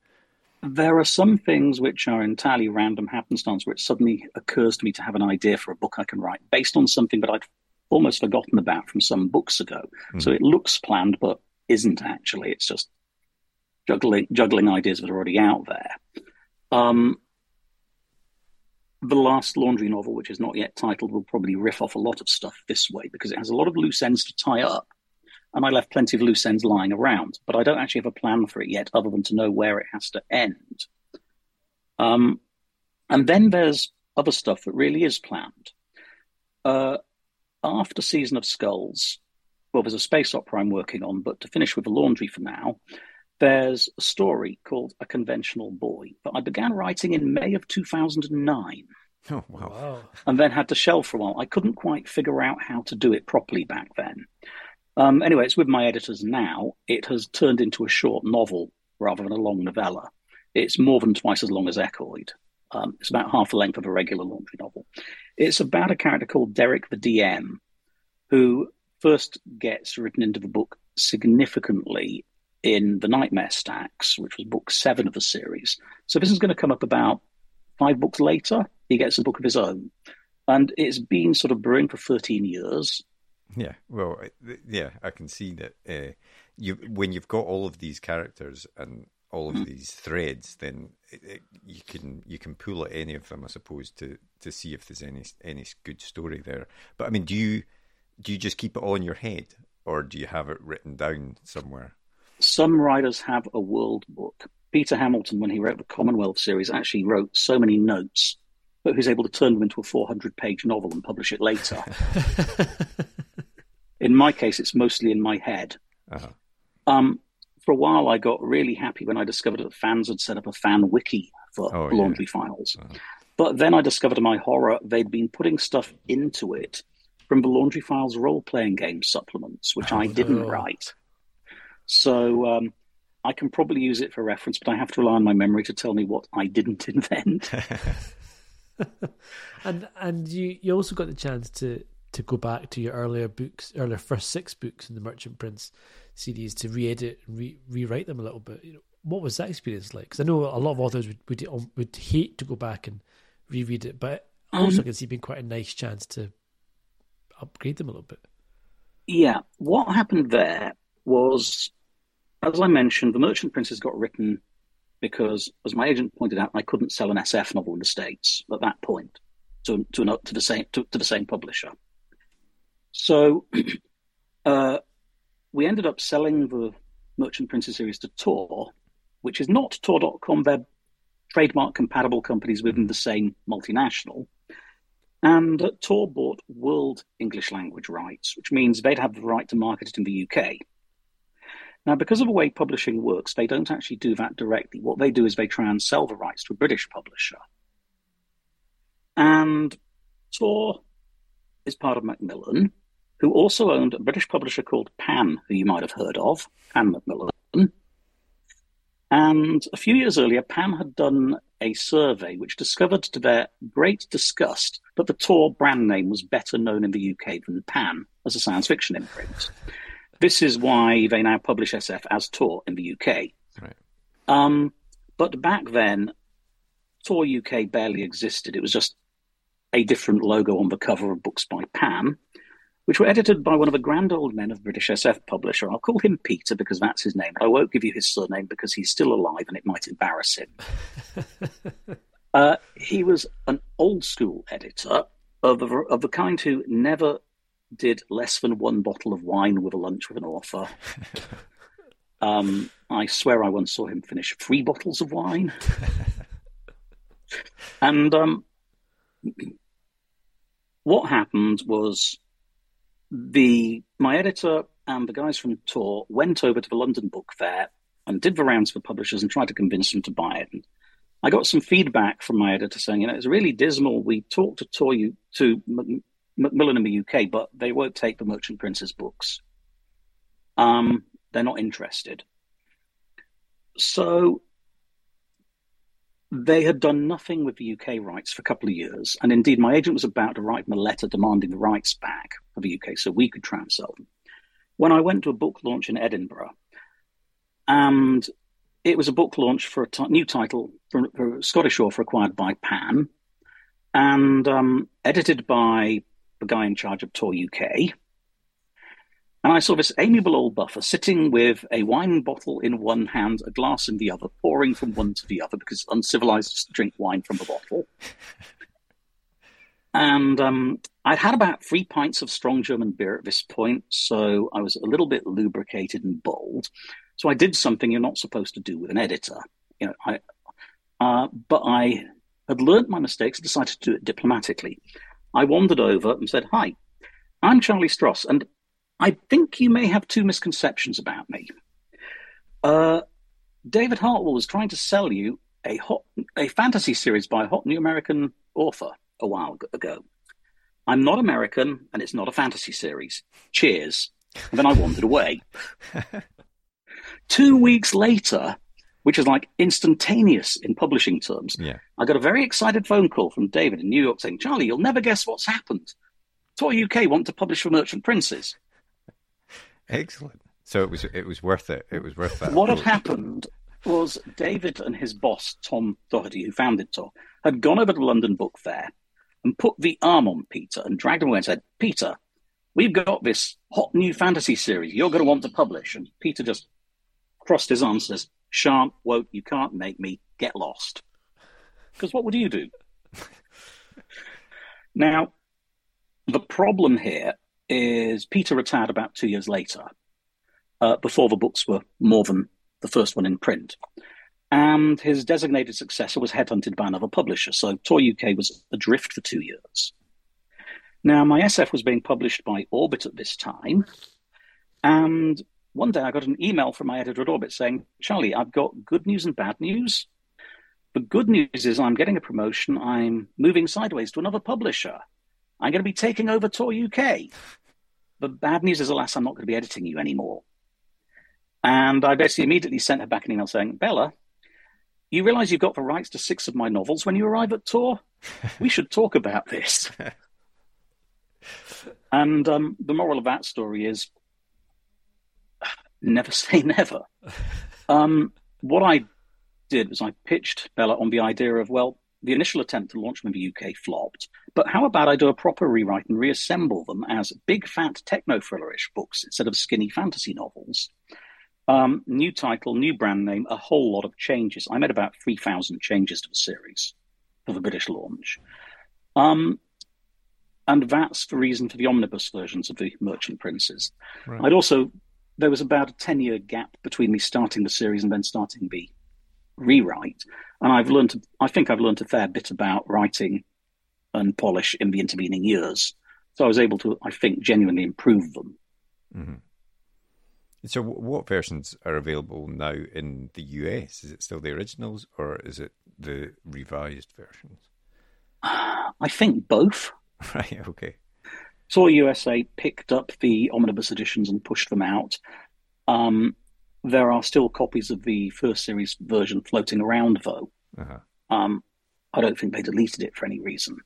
There are some things which are entirely random happenstance, which suddenly occurs to me to have an idea for a book I can write based on something that I'd almost forgotten about from some books ago. Mm-hmm. So it looks planned, but isn't actually. It's just juggling juggling ideas that are already out there. Um, the last laundry novel, which is not yet titled, will probably riff off a lot of stuff this way because it has a lot of loose ends to tie up. And I left plenty of loose ends lying around, but I don't actually have a plan for it yet, other than to know where it has to end. Um, and then there's other stuff that really is planned. Uh, after Season of Skulls, well, there's a space opera I'm working on, but to finish with the laundry for now, there's a story called A Conventional Boy that I began writing in May of 2009. Oh, wow. And then had to shelve for a while. I couldn't quite figure out how to do it properly back then. Um, anyway, it's with my editors now. It has turned into a short novel rather than a long novella. It's more than twice as long as Equoid. Um, it's about half the length of a regular laundry novel. It's about a character called Derek the DM, who first gets written into the book significantly in the Nightmare Stacks, which was book seven of the series. So this is going to come up about five books later. He gets a book of his own. And it's been sort of brewing for 13 years. Yeah, well, yeah, I can see that uh, you when you've got all of these characters and all of mm. these threads, then it, it, you can you can pull at any of them, I suppose, to to see if there's any any good story there. But I mean, do you do you just keep it all in your head, or do you have it written down somewhere? Some writers have a world book. Peter Hamilton, when he wrote the Commonwealth series, actually wrote so many notes that he was able to turn them into a 400 page novel and publish it later. in my case, it's mostly in my head. Uh-huh. Um, for a while, I got really happy when I discovered that fans had set up a fan wiki for oh, Laundry yeah. Files. Uh-huh. But then I discovered to my horror they'd been putting stuff into it from the Laundry Files role playing game supplements, which oh, I didn't no. write. So um, I can probably use it for reference, but I have to rely on my memory to tell me what I didn't invent. and and you you also got the chance to to go back to your earlier books, earlier first six books in the Merchant Prince series to re-edit and re- rewrite them a little bit. You know, what was that experience like? Because I know a lot of authors would, would um, would hate to go back and reread it, but also um, I can see being quite a nice chance to upgrade them a little bit. Yeah, what happened there was, as I mentioned, the Merchant Princes got written because, as my agent pointed out, I couldn't sell an SF novel in the states at that point to to, an, to the same to, to the same publisher. So uh, we ended up selling the Merchant Princes series to Tor, which is not Tor.com. They're trademark compatible companies within the same multinational. And uh, Tor bought world English language rights, which means they'd have the right to market it in the UK. Now, because of the way publishing works, they don't actually do that directly. What they do is they try and sell the rights to a British publisher. And Tor is part of Macmillan, who also owned a British publisher called Pan, who you might have heard of, Pan Macmillan. And a few years earlier, Pan had done a survey which discovered to their great disgust that the Tor brand name was better known in the UK than Pan as a science fiction imprint. This is why they now publish SF as Tor in the UK. Right. Um, but back then, Tor UK barely existed. It was just a different logo on the cover of books by Pan which were edited by one of the grand old men of British SF publisher. I'll call him Peter because that's his name. I won't give you his surname because he's still alive and it might embarrass him. uh, he was an old school editor of the, of the kind who never did less than one bottle of wine with a lunch with an author. Um, I swear I once saw him finish three bottles of wine. and um, what happened was the my editor and the guys from Tor went over to the London Book Fair and did the rounds for publishers and tried to convince them to buy it. And I got some feedback from my editor saying, you know, it's really dismal. We talked to Tor you to Macmillan in the UK, but they won't take the Merchant Prince's books. Um, they're not interested. So they had done nothing with the UK rights for a couple of years. And indeed, my agent was about to write them a letter demanding the rights back of the UK so we could transell them. When I went to a book launch in Edinburgh, and it was a book launch for a t- new title for, for Scottish author acquired by Pan and um, edited by the guy in charge of Tor UK. And I saw this amiable old buffer sitting with a wine bottle in one hand, a glass in the other, pouring from one to the other because uncivilized drink wine from a bottle. and um, I'd had about three pints of strong German beer at this point, so I was a little bit lubricated and bold. So I did something you're not supposed to do with an editor. You know, I, uh, but I had learnt my mistakes and decided to do it diplomatically. I wandered over and said, Hi, I'm Charlie Stross, and I think you may have two misconceptions about me. Uh, David Hartwell was trying to sell you a hot, a fantasy series by a hot new American author a while ago. I'm not American, and it's not a fantasy series. Cheers. And then I wandered away. Two weeks later, which is like instantaneous in publishing terms, yeah. I got a very excited phone call from David in New York saying, Charlie, you'll never guess what's happened. Tor UK want to publish for Merchant Princes. Excellent. So it was it was worth it. It was worth that. What had happened was David and his boss Tom Doherty, who founded Tor, had gone over to London Book Fair and put the arm on Peter and dragged him away and said, "Peter, we've got this hot new fantasy series you're going to want to publish." And Peter just crossed his arms and says, "Shan't, won't, you can't make me get lost." Because what would you do? now, the problem here is Peter retired about two years later, uh, before the books were more than the first one in print. And his designated successor was headhunted by another publisher. So Tor UK was adrift for two years. Now, my SF was being published by Orbit at this time. And one day I got an email from my editor at Orbit saying, Charlie, I've got good news and bad news. The good news is I'm getting a promotion. I'm moving sideways to another publisher. I'm going to be taking over Tor UK. The bad news is, alas, I'm not going to be editing you anymore. And I basically immediately sent her back an email saying, Bella, you realize you've got the rights to six of my novels when you arrive at Tor? We should talk about this. and um, the moral of that story is never say never. Um, what I did was I pitched Bella on the idea of, well, the initial attempt to launch them in the UK flopped, but how about I do a proper rewrite and reassemble them as big fat techno thrillerish books instead of skinny fantasy novels? Um, new title, new brand name, a whole lot of changes. I made about 3,000 changes to the series for the British launch. Um, and that's the reason for the omnibus versions of the Merchant Princes. Right. I'd also, there was about a 10 year gap between me starting the series and then starting the rewrite. And I've learned, I think I've learned a fair bit about writing and polish in the intervening years. So I was able to, I think, genuinely improve them. Mm-hmm. So, what versions are available now in the US? Is it still the originals or is it the revised versions? I think both. Right, okay. Tor USA picked up the omnibus editions and pushed them out. Um, there are still copies of the first series version floating around, though. Uh-huh. Um, I don't think they deleted it for any reason.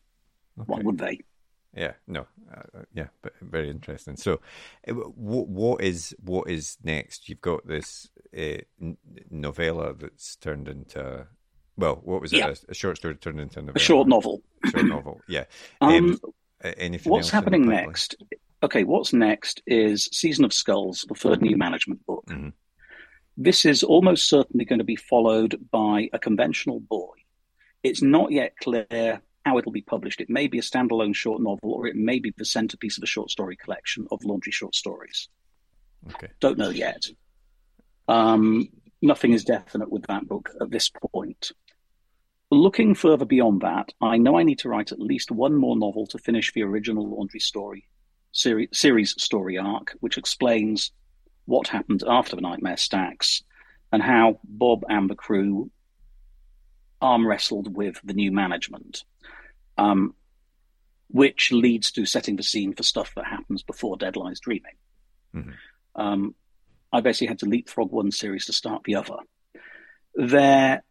Okay. Why would they? Yeah, no, uh, uh yeah, but very interesting. So, uh, what what is what is next? You've got this uh, novella that's turned into well, what was it? Yeah. A, a, short story turned into a novella. A short novel. short novel. Yeah. Um, um, anything? What's happening next? Okay, what's next is Season of Skulls, the 3rd new management book. Mm-hmm. This is almost certainly going to be followed by a conventional boy. It's not yet clear how it'll be published. It may be a standalone short novel, or it may be the centerpiece of a short story collection of laundry short stories. Okay. Don't know yet. Um, nothing is definite with that book at this point. Looking further beyond that, I know I need to write at least one more novel to finish the original laundry story seri- series story arc, which explains what happened after the Nightmare Stacks and how Bob and the crew arm wrestled with the new management, um, which leads to setting the scene for stuff that happens before Dead Lies Dreaming. Mm-hmm. Um, I basically had to leapfrog one series to start the other. There,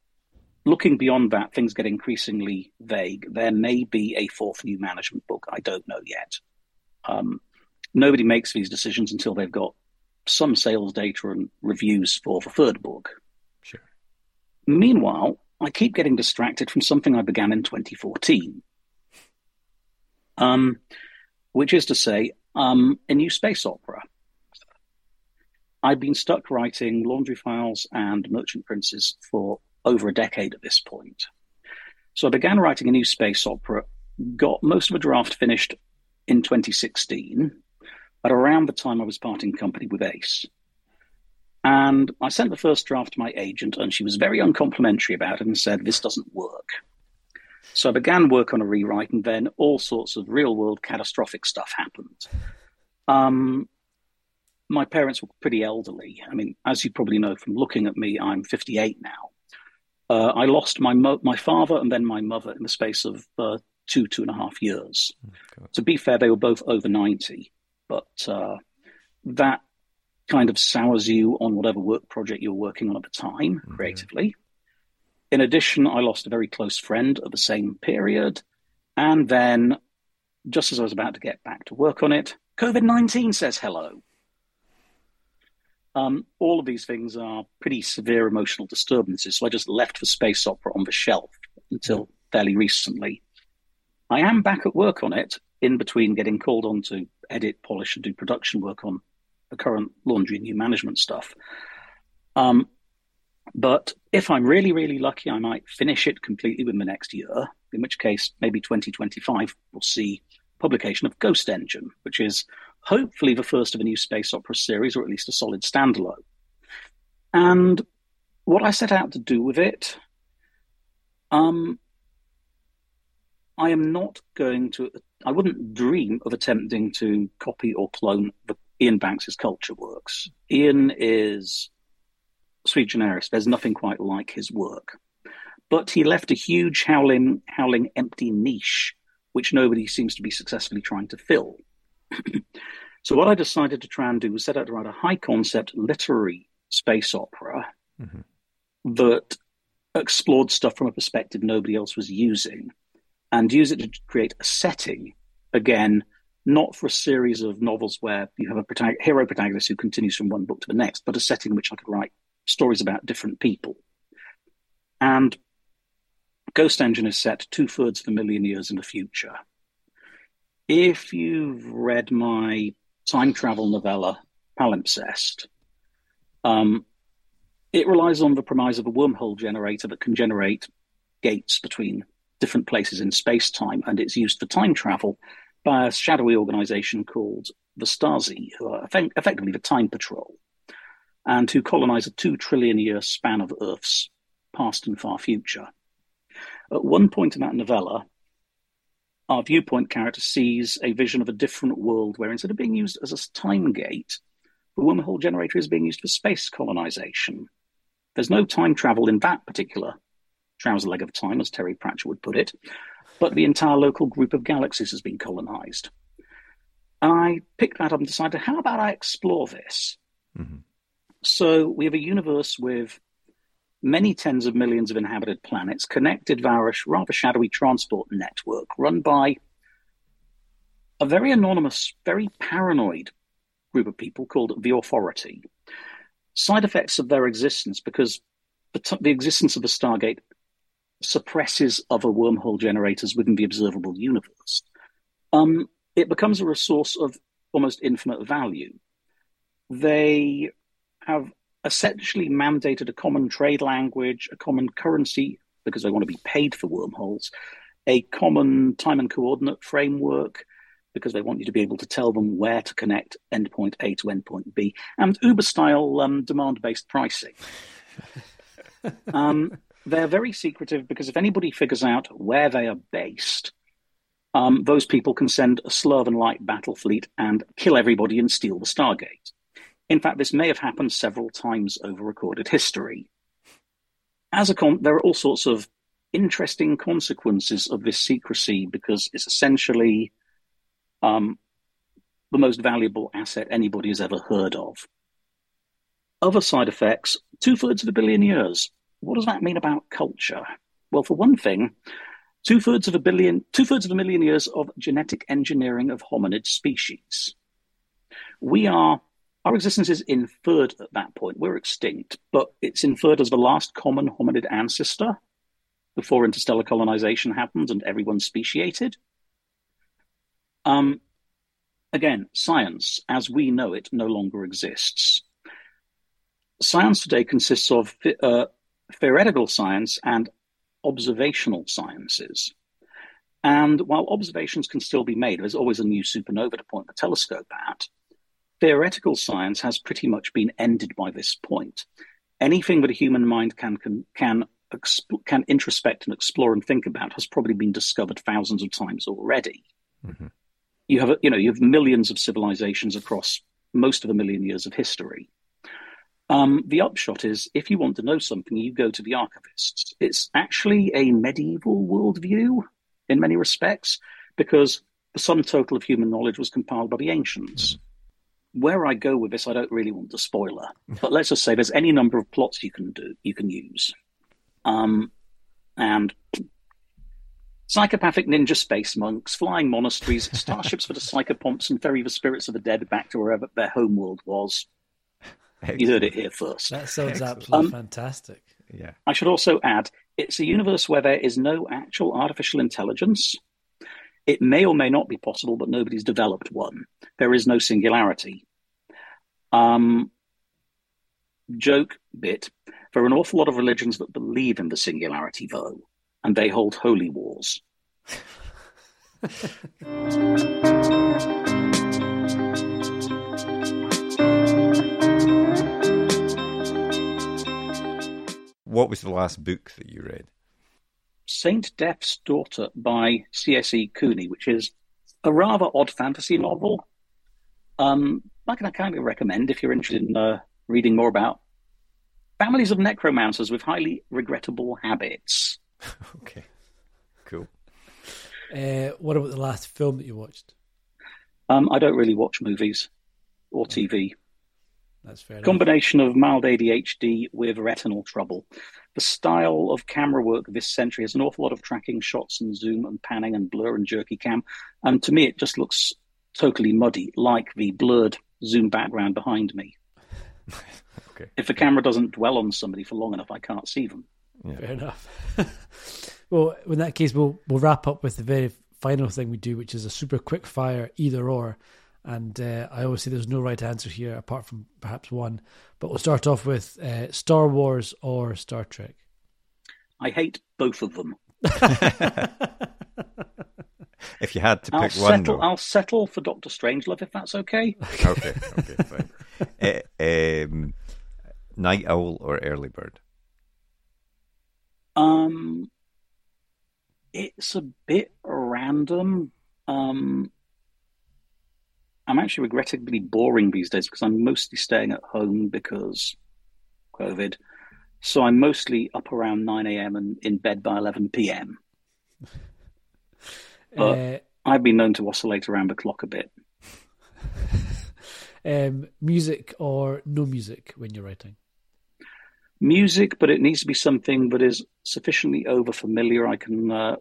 looking beyond that, things get increasingly vague. There may be a fourth new management book. I don't know yet. Um, nobody makes these decisions until they've got some sales data and reviews for the third book. Sure. Meanwhile, I keep getting distracted from something I began in 2014. Um, which is to say, um, a new space opera. I've been stuck writing Laundry Files and Merchant Princes for over a decade at this point. So I began writing a new space opera, got most of a draft finished in 2016, at around the time I was parting company with Ace. And I sent the first draft to my agent, and she was very uncomplimentary about it and said, This doesn't work. So I began work on a rewrite, and then all sorts of real world catastrophic stuff happened. Um, my parents were pretty elderly. I mean, as you probably know from looking at me, I'm 58 now. Uh, I lost my mo- my father and then my mother in the space of uh, two two and a half years. Oh, to be fair, they were both over 90 but uh, that kind of sours you on whatever work project you're working on at the time mm-hmm. creatively. In addition, I lost a very close friend at the same period. And then, just as I was about to get back to work on it, COVID 19 says hello. Um, all of these things are pretty severe emotional disturbances. So I just left the space opera on the shelf until fairly recently. I am back at work on it in between getting called on to edit, polish, and do production work on the current laundry and new management stuff. Um, but if I'm really, really lucky, I might finish it completely within the next year, in which case maybe 2025 will see publication of Ghost Engine, which is hopefully the first of a new space opera series, or at least a solid standalone. And what I set out to do with it, um, I am not going to I wouldn't dream of attempting to copy or clone the, Iain Banks's culture works. Iain is sui generis. There's nothing quite like his work. But he left a huge, howling, howling empty niche, which nobody seems to be successfully trying to fill. so, what I decided to try and do was set out to write a high concept literary space opera mm-hmm. that explored stuff from a perspective nobody else was using and use it to create a setting again not for a series of novels where you have a protag- hero protagonist who continues from one book to the next but a setting in which i could write stories about different people and ghost engine is set two-thirds of a million years in the future if you've read my time travel novella palimpsest um, it relies on the premise of a wormhole generator that can generate gates between different places in space time, and it's used for time travel by a shadowy organization called the Stasis, who are effect- effectively the Time Patrol, and who colonize a two trillion year span of Earth's past and far future. At one point in that novella, our viewpoint character sees a vision of a different world where instead of being used as a time gate, the wormhole generator is being used for space colonization. There's no time travel in that particular trouser leg of time, as Terry Pratchett would put it, but the entire local group of galaxies has been colonized. And I picked that up and decided, how about I explore this? Mm-hmm. So we have a universe with many tens of millions of inhabited planets connected via a rather shadowy transport network run by a very anonymous, very paranoid group of people called the Authority. Side effects of their existence, because the, existence of the Stargate suppresses other wormhole generators within the observable universe. Um, it becomes a resource of almost infinite value. They have essentially mandated a common trade language, a common currency, because they want to be paid for wormholes, a common time and coordinate framework, because they want you to be able to tell them where to connect endpoint A to endpoint B, and Uber style um, demand based pricing. um, they're very secretive because if anybody figures out where they are based, um, those people can send a Slurven light battle fleet and kill everybody and steal the Stargate. In fact, this may have happened several times over recorded history. As a con, there are all sorts of interesting consequences of this secrecy because it's essentially um, the most valuable asset anybody has ever heard of. Other side effects two thirds of a billion years. What does that mean about culture? Well, for one thing, two thirds of a billion, two thirds of a million years of genetic engineering of hominid species. We are our existence is inferred at that point. We're extinct, but it's inferred as the last common hominid ancestor before interstellar colonization happens and everyone speciated. Um, again, science, as we know it, no longer exists. Science today consists of uh, theoretical science and observational sciences. And while observations can still be made, there's always a new supernova to point the telescope at theoretical science has pretty much been ended by this point. Anything that a human mind can can can, exp- can introspect and explore and think about has probably been discovered thousands of times already. Mm-hmm. You have you know you have millions of civilizations across most of a million years of history. Um, the upshot is, if you want to know something, you go to the archivists. It's actually a medieval worldview in many respects, because the sum total of human knowledge was compiled by the ancients. Mm-hmm where I go with this, I don't really want to spoiler, but let's just say there's any number of plots you can do, you can use, um, and psychopathic ninja space monks, flying monasteries, starships for the psychopomps, and ferry the spirits of the dead back to wherever their homeworld was. Excellent. You heard it here first. That sounds Excellent. absolutely um, fantastic. Yeah. I should also add, it's a universe where there is no actual artificial intelligence. It may or may not be possible, but nobody's developed one. There is no singularity. Um, joke bit. There are an awful lot of religions that believe in the singularity, though, and they hold holy wars. what was the last book that you read? Saint Death's Daughter by C.S.E. Cooney, which is a rather odd fantasy novel. Um, I can kind of recommend if you're interested in uh, reading more about families of necromancers with highly regrettable habits. okay, cool. Uh, what about the last film that you watched? Um, I don't really watch movies or TV. That's fair. Combination enough. of mild ADHD with retinal trouble. The style of camera work this century has an awful lot of tracking shots and zoom and panning and blur and jerky cam. And to me, it just looks totally muddy, like the blurred zoom background behind me. okay. If the camera doesn't dwell on somebody for long enough, I can't see them. Yeah. Fair enough. well, in that case, we'll we'll wrap up with the very final thing we do, which is a super quick fire either or. And uh, I always say there's no right answer here apart from perhaps one. But we'll start off with uh, Star Wars or Star Trek. I hate both of them. if you had to I'll pick settle, one, though. I'll settle for Doctor Strangelove if that's okay. okay, okay, fine. uh, um, night owl or early bird? Um, it's a bit random. Um, I'm actually regrettably boring these days because I'm mostly staying at home because COVID. So I'm mostly up around 9 a.m. and in bed by 11 p.m. But Uh, I've been known to oscillate around the clock a bit. um, music or no music when you're writing? Music, but it needs to be something that is sufficiently over familiar I can uh,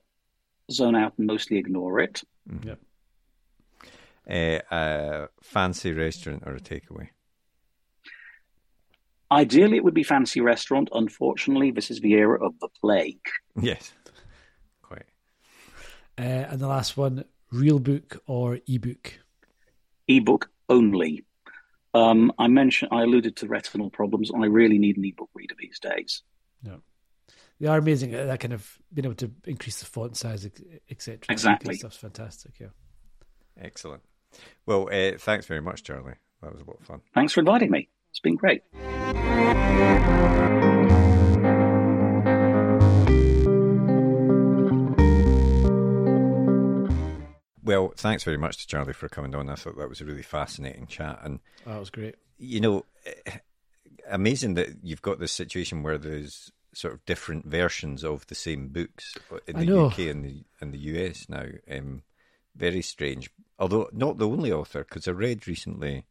zone out and mostly ignore it. Yeah. Uh, a fancy restaurant or a takeaway? Ideally, it would be fancy restaurant. Unfortunately, this is the era of the plague. Yes, quite. Uh, and the last one, real book or ebook? Ebook only. Um, I mentioned, I alluded to retinal problems. I really need an ebook reader these days. Yeah, They are amazing. That kind of being able to increase the font size, etc. Exactly. Stuff's fantastic. Yeah. Excellent. Well, uh, thanks very much, Charlie. That was a lot of fun. Thanks for inviting me. It's been great. Well, thanks very much to Charlie for coming on. I thought that was a really fascinating chat. And, Oh, that was great. you know, eh, amazing that you've got this situation where there's sort of different versions of the same books in the. UK and the, and the US now. Um, very strange. Although not the only author, because I read recently,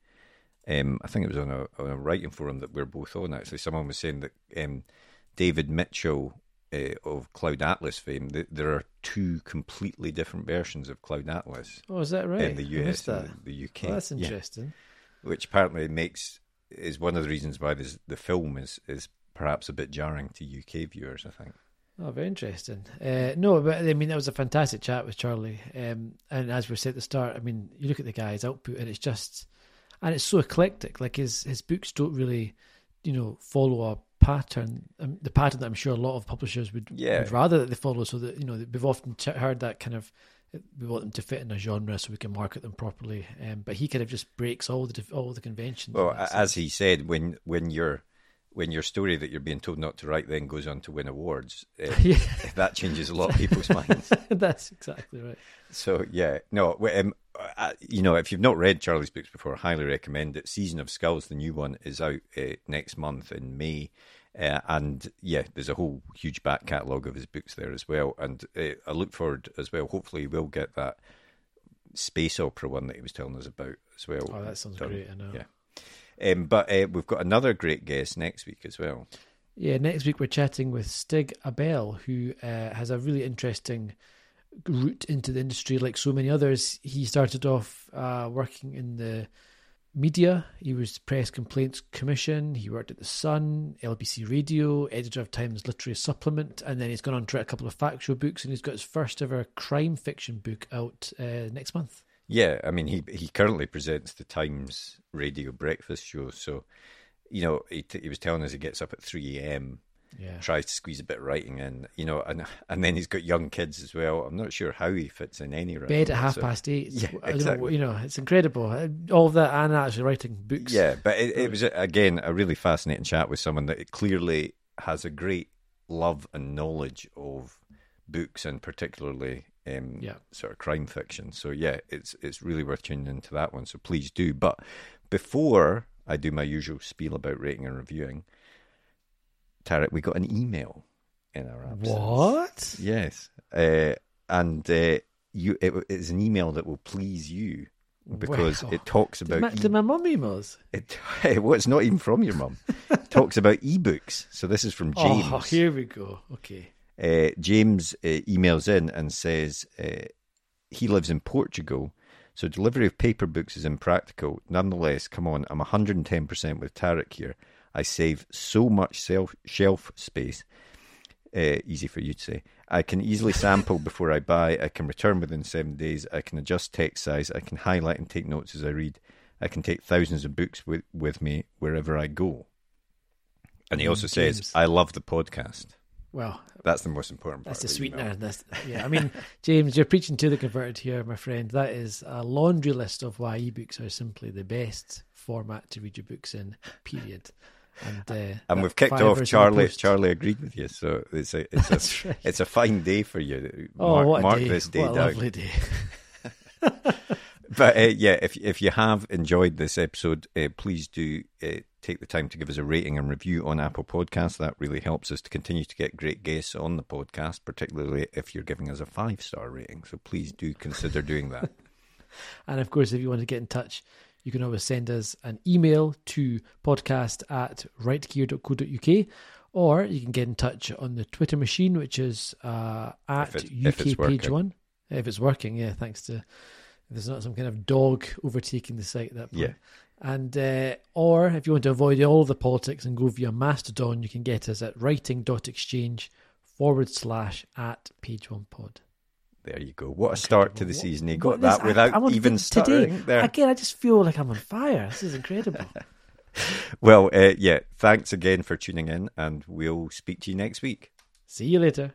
um, I think it was on a, on a writing forum that we're both on actually, someone was saying that um, David Mitchell uh, of Cloud Atlas fame, there are two completely different versions of Cloud Atlas Oh, is that right? in the US and the, the UK. Oh, that's Yeah. interesting. Which apparently makes is one of the reasons why this, the film is is perhaps a bit jarring to UK viewers. I think. Oh, very interesting. Uh, no, but I mean, that was a fantastic chat with Charlie. Um, and as we said at the start, I mean, you look at the guy's output and it's just, and it's so eclectic. Like his, his books don't really, you know, follow a pattern, um, the pattern that I'm sure a lot of publishers would, Yeah. would rather that they follow. So that, you know, we've often heard that kind of, we want them to fit in a genre so we can market them properly. Um, but he kind of just breaks all the, all the conventions. Well, in that a- as he said, when when your when your story that you're being told not to write then goes on to win awards, uh, yeah, that changes a lot of people's minds. that's exactly right. So yeah, no, um, uh, you know, if you've not read Charlie's books before, I highly recommend it. Season of Skulls, the new one, is out uh, next month in May, uh, and yeah, there's a whole huge back catalogue of his books there as well. And uh, I look forward as well. Hopefully, we'll get that space opera one that he was telling us about as well. Oh, that sounds done. great. I know. Yeah. Um, but uh, we've got another great guest next week as well. Yeah, next week we're chatting with Stig Abell, who uh, has a really interesting route into the industry. Like so many others, he started off uh, working in the media. He was Press Complaints Commission. He worked at the Sun, LBC Radio, editor of Times Literary Supplement, and then he's gone on to write a couple of factual books. And he's got his first ever crime fiction book out uh, next month. Yeah, I mean, he he currently presents the Times Radio breakfast show. So, you know, he, t- he was telling us he gets up at three a.m. Yeah, tries to squeeze a bit of writing in, you know, and and then he's got young kids as well. I'm not sure how he fits in any writing. bed at half so- past eight. Yeah, exactly. you know, it's incredible. Uh, All of that and actually writing books. Yeah, but it, it was again a really fascinating chat with someone that clearly has a great love and knowledge of books and particularly um, Yeah. sort of crime fiction. So yeah, it's it's really worth tuning into that one. So please do. But before I do my usual spiel about rating and reviewing, Tarek, we got an email in our absence. What? Yes, uh, and uh, you it is an email that will please you because Wow. it talks Did about my, e- did my mum email us? it, well, it's not even from your mum. It talks about ebooks. So this is from James. Oh, here we go. Okay. Uh, James uh, emails in and says uh, he lives in Portugal, so delivery of paper books is impractical. Nonetheless, come on, I'm 110% with Tarek here. I save so much self, shelf space. Uh, easy for you to say. I can easily sample before I buy. I can return within seven days. I can adjust text size. I can highlight and take notes as I read. I can take thousands of books with, with me wherever I go. And he also says, I love the podcast. Well, That's the most important part. that's the the sweetener. That's, yeah, I mean, James, you're preaching to the converted here, my friend. That is a laundry list of why ebooks are simply the best format to read your books in, period. And, uh, and we've kicked off. is in the Charlie. Charlie agreed with you, so it's a it's That's a right. it's a fine day for you. Oh, mark what a mark day. this day what a down. lovely day. But uh, yeah, if if you have enjoyed this episode, uh, please do uh, take the time to give us a rating and review on Apple Podcasts. That really helps us to continue to get great guests on the podcast, particularly if you're giving us a five star rating. So please do consider doing that. And of course, if you want to get in touch, you can always send us an email to podcast at writegear.co.uk or you can get in touch on the Twitter machine, which is uh, at UK page one. If it's working, yeah, thanks to there's not some kind of dog overtaking the site at that point. Yeah. And uh, or if you want to avoid all the politics and go via Mastodon, you can get us at writing.exchange forward slash at page one pod. There you go. What a start to the season. He got that without I, even today, starting there. Again, I just feel like I'm on fire. This is incredible. well, uh, yeah, thanks again for tuning in, and we'll speak to you next week. See you later.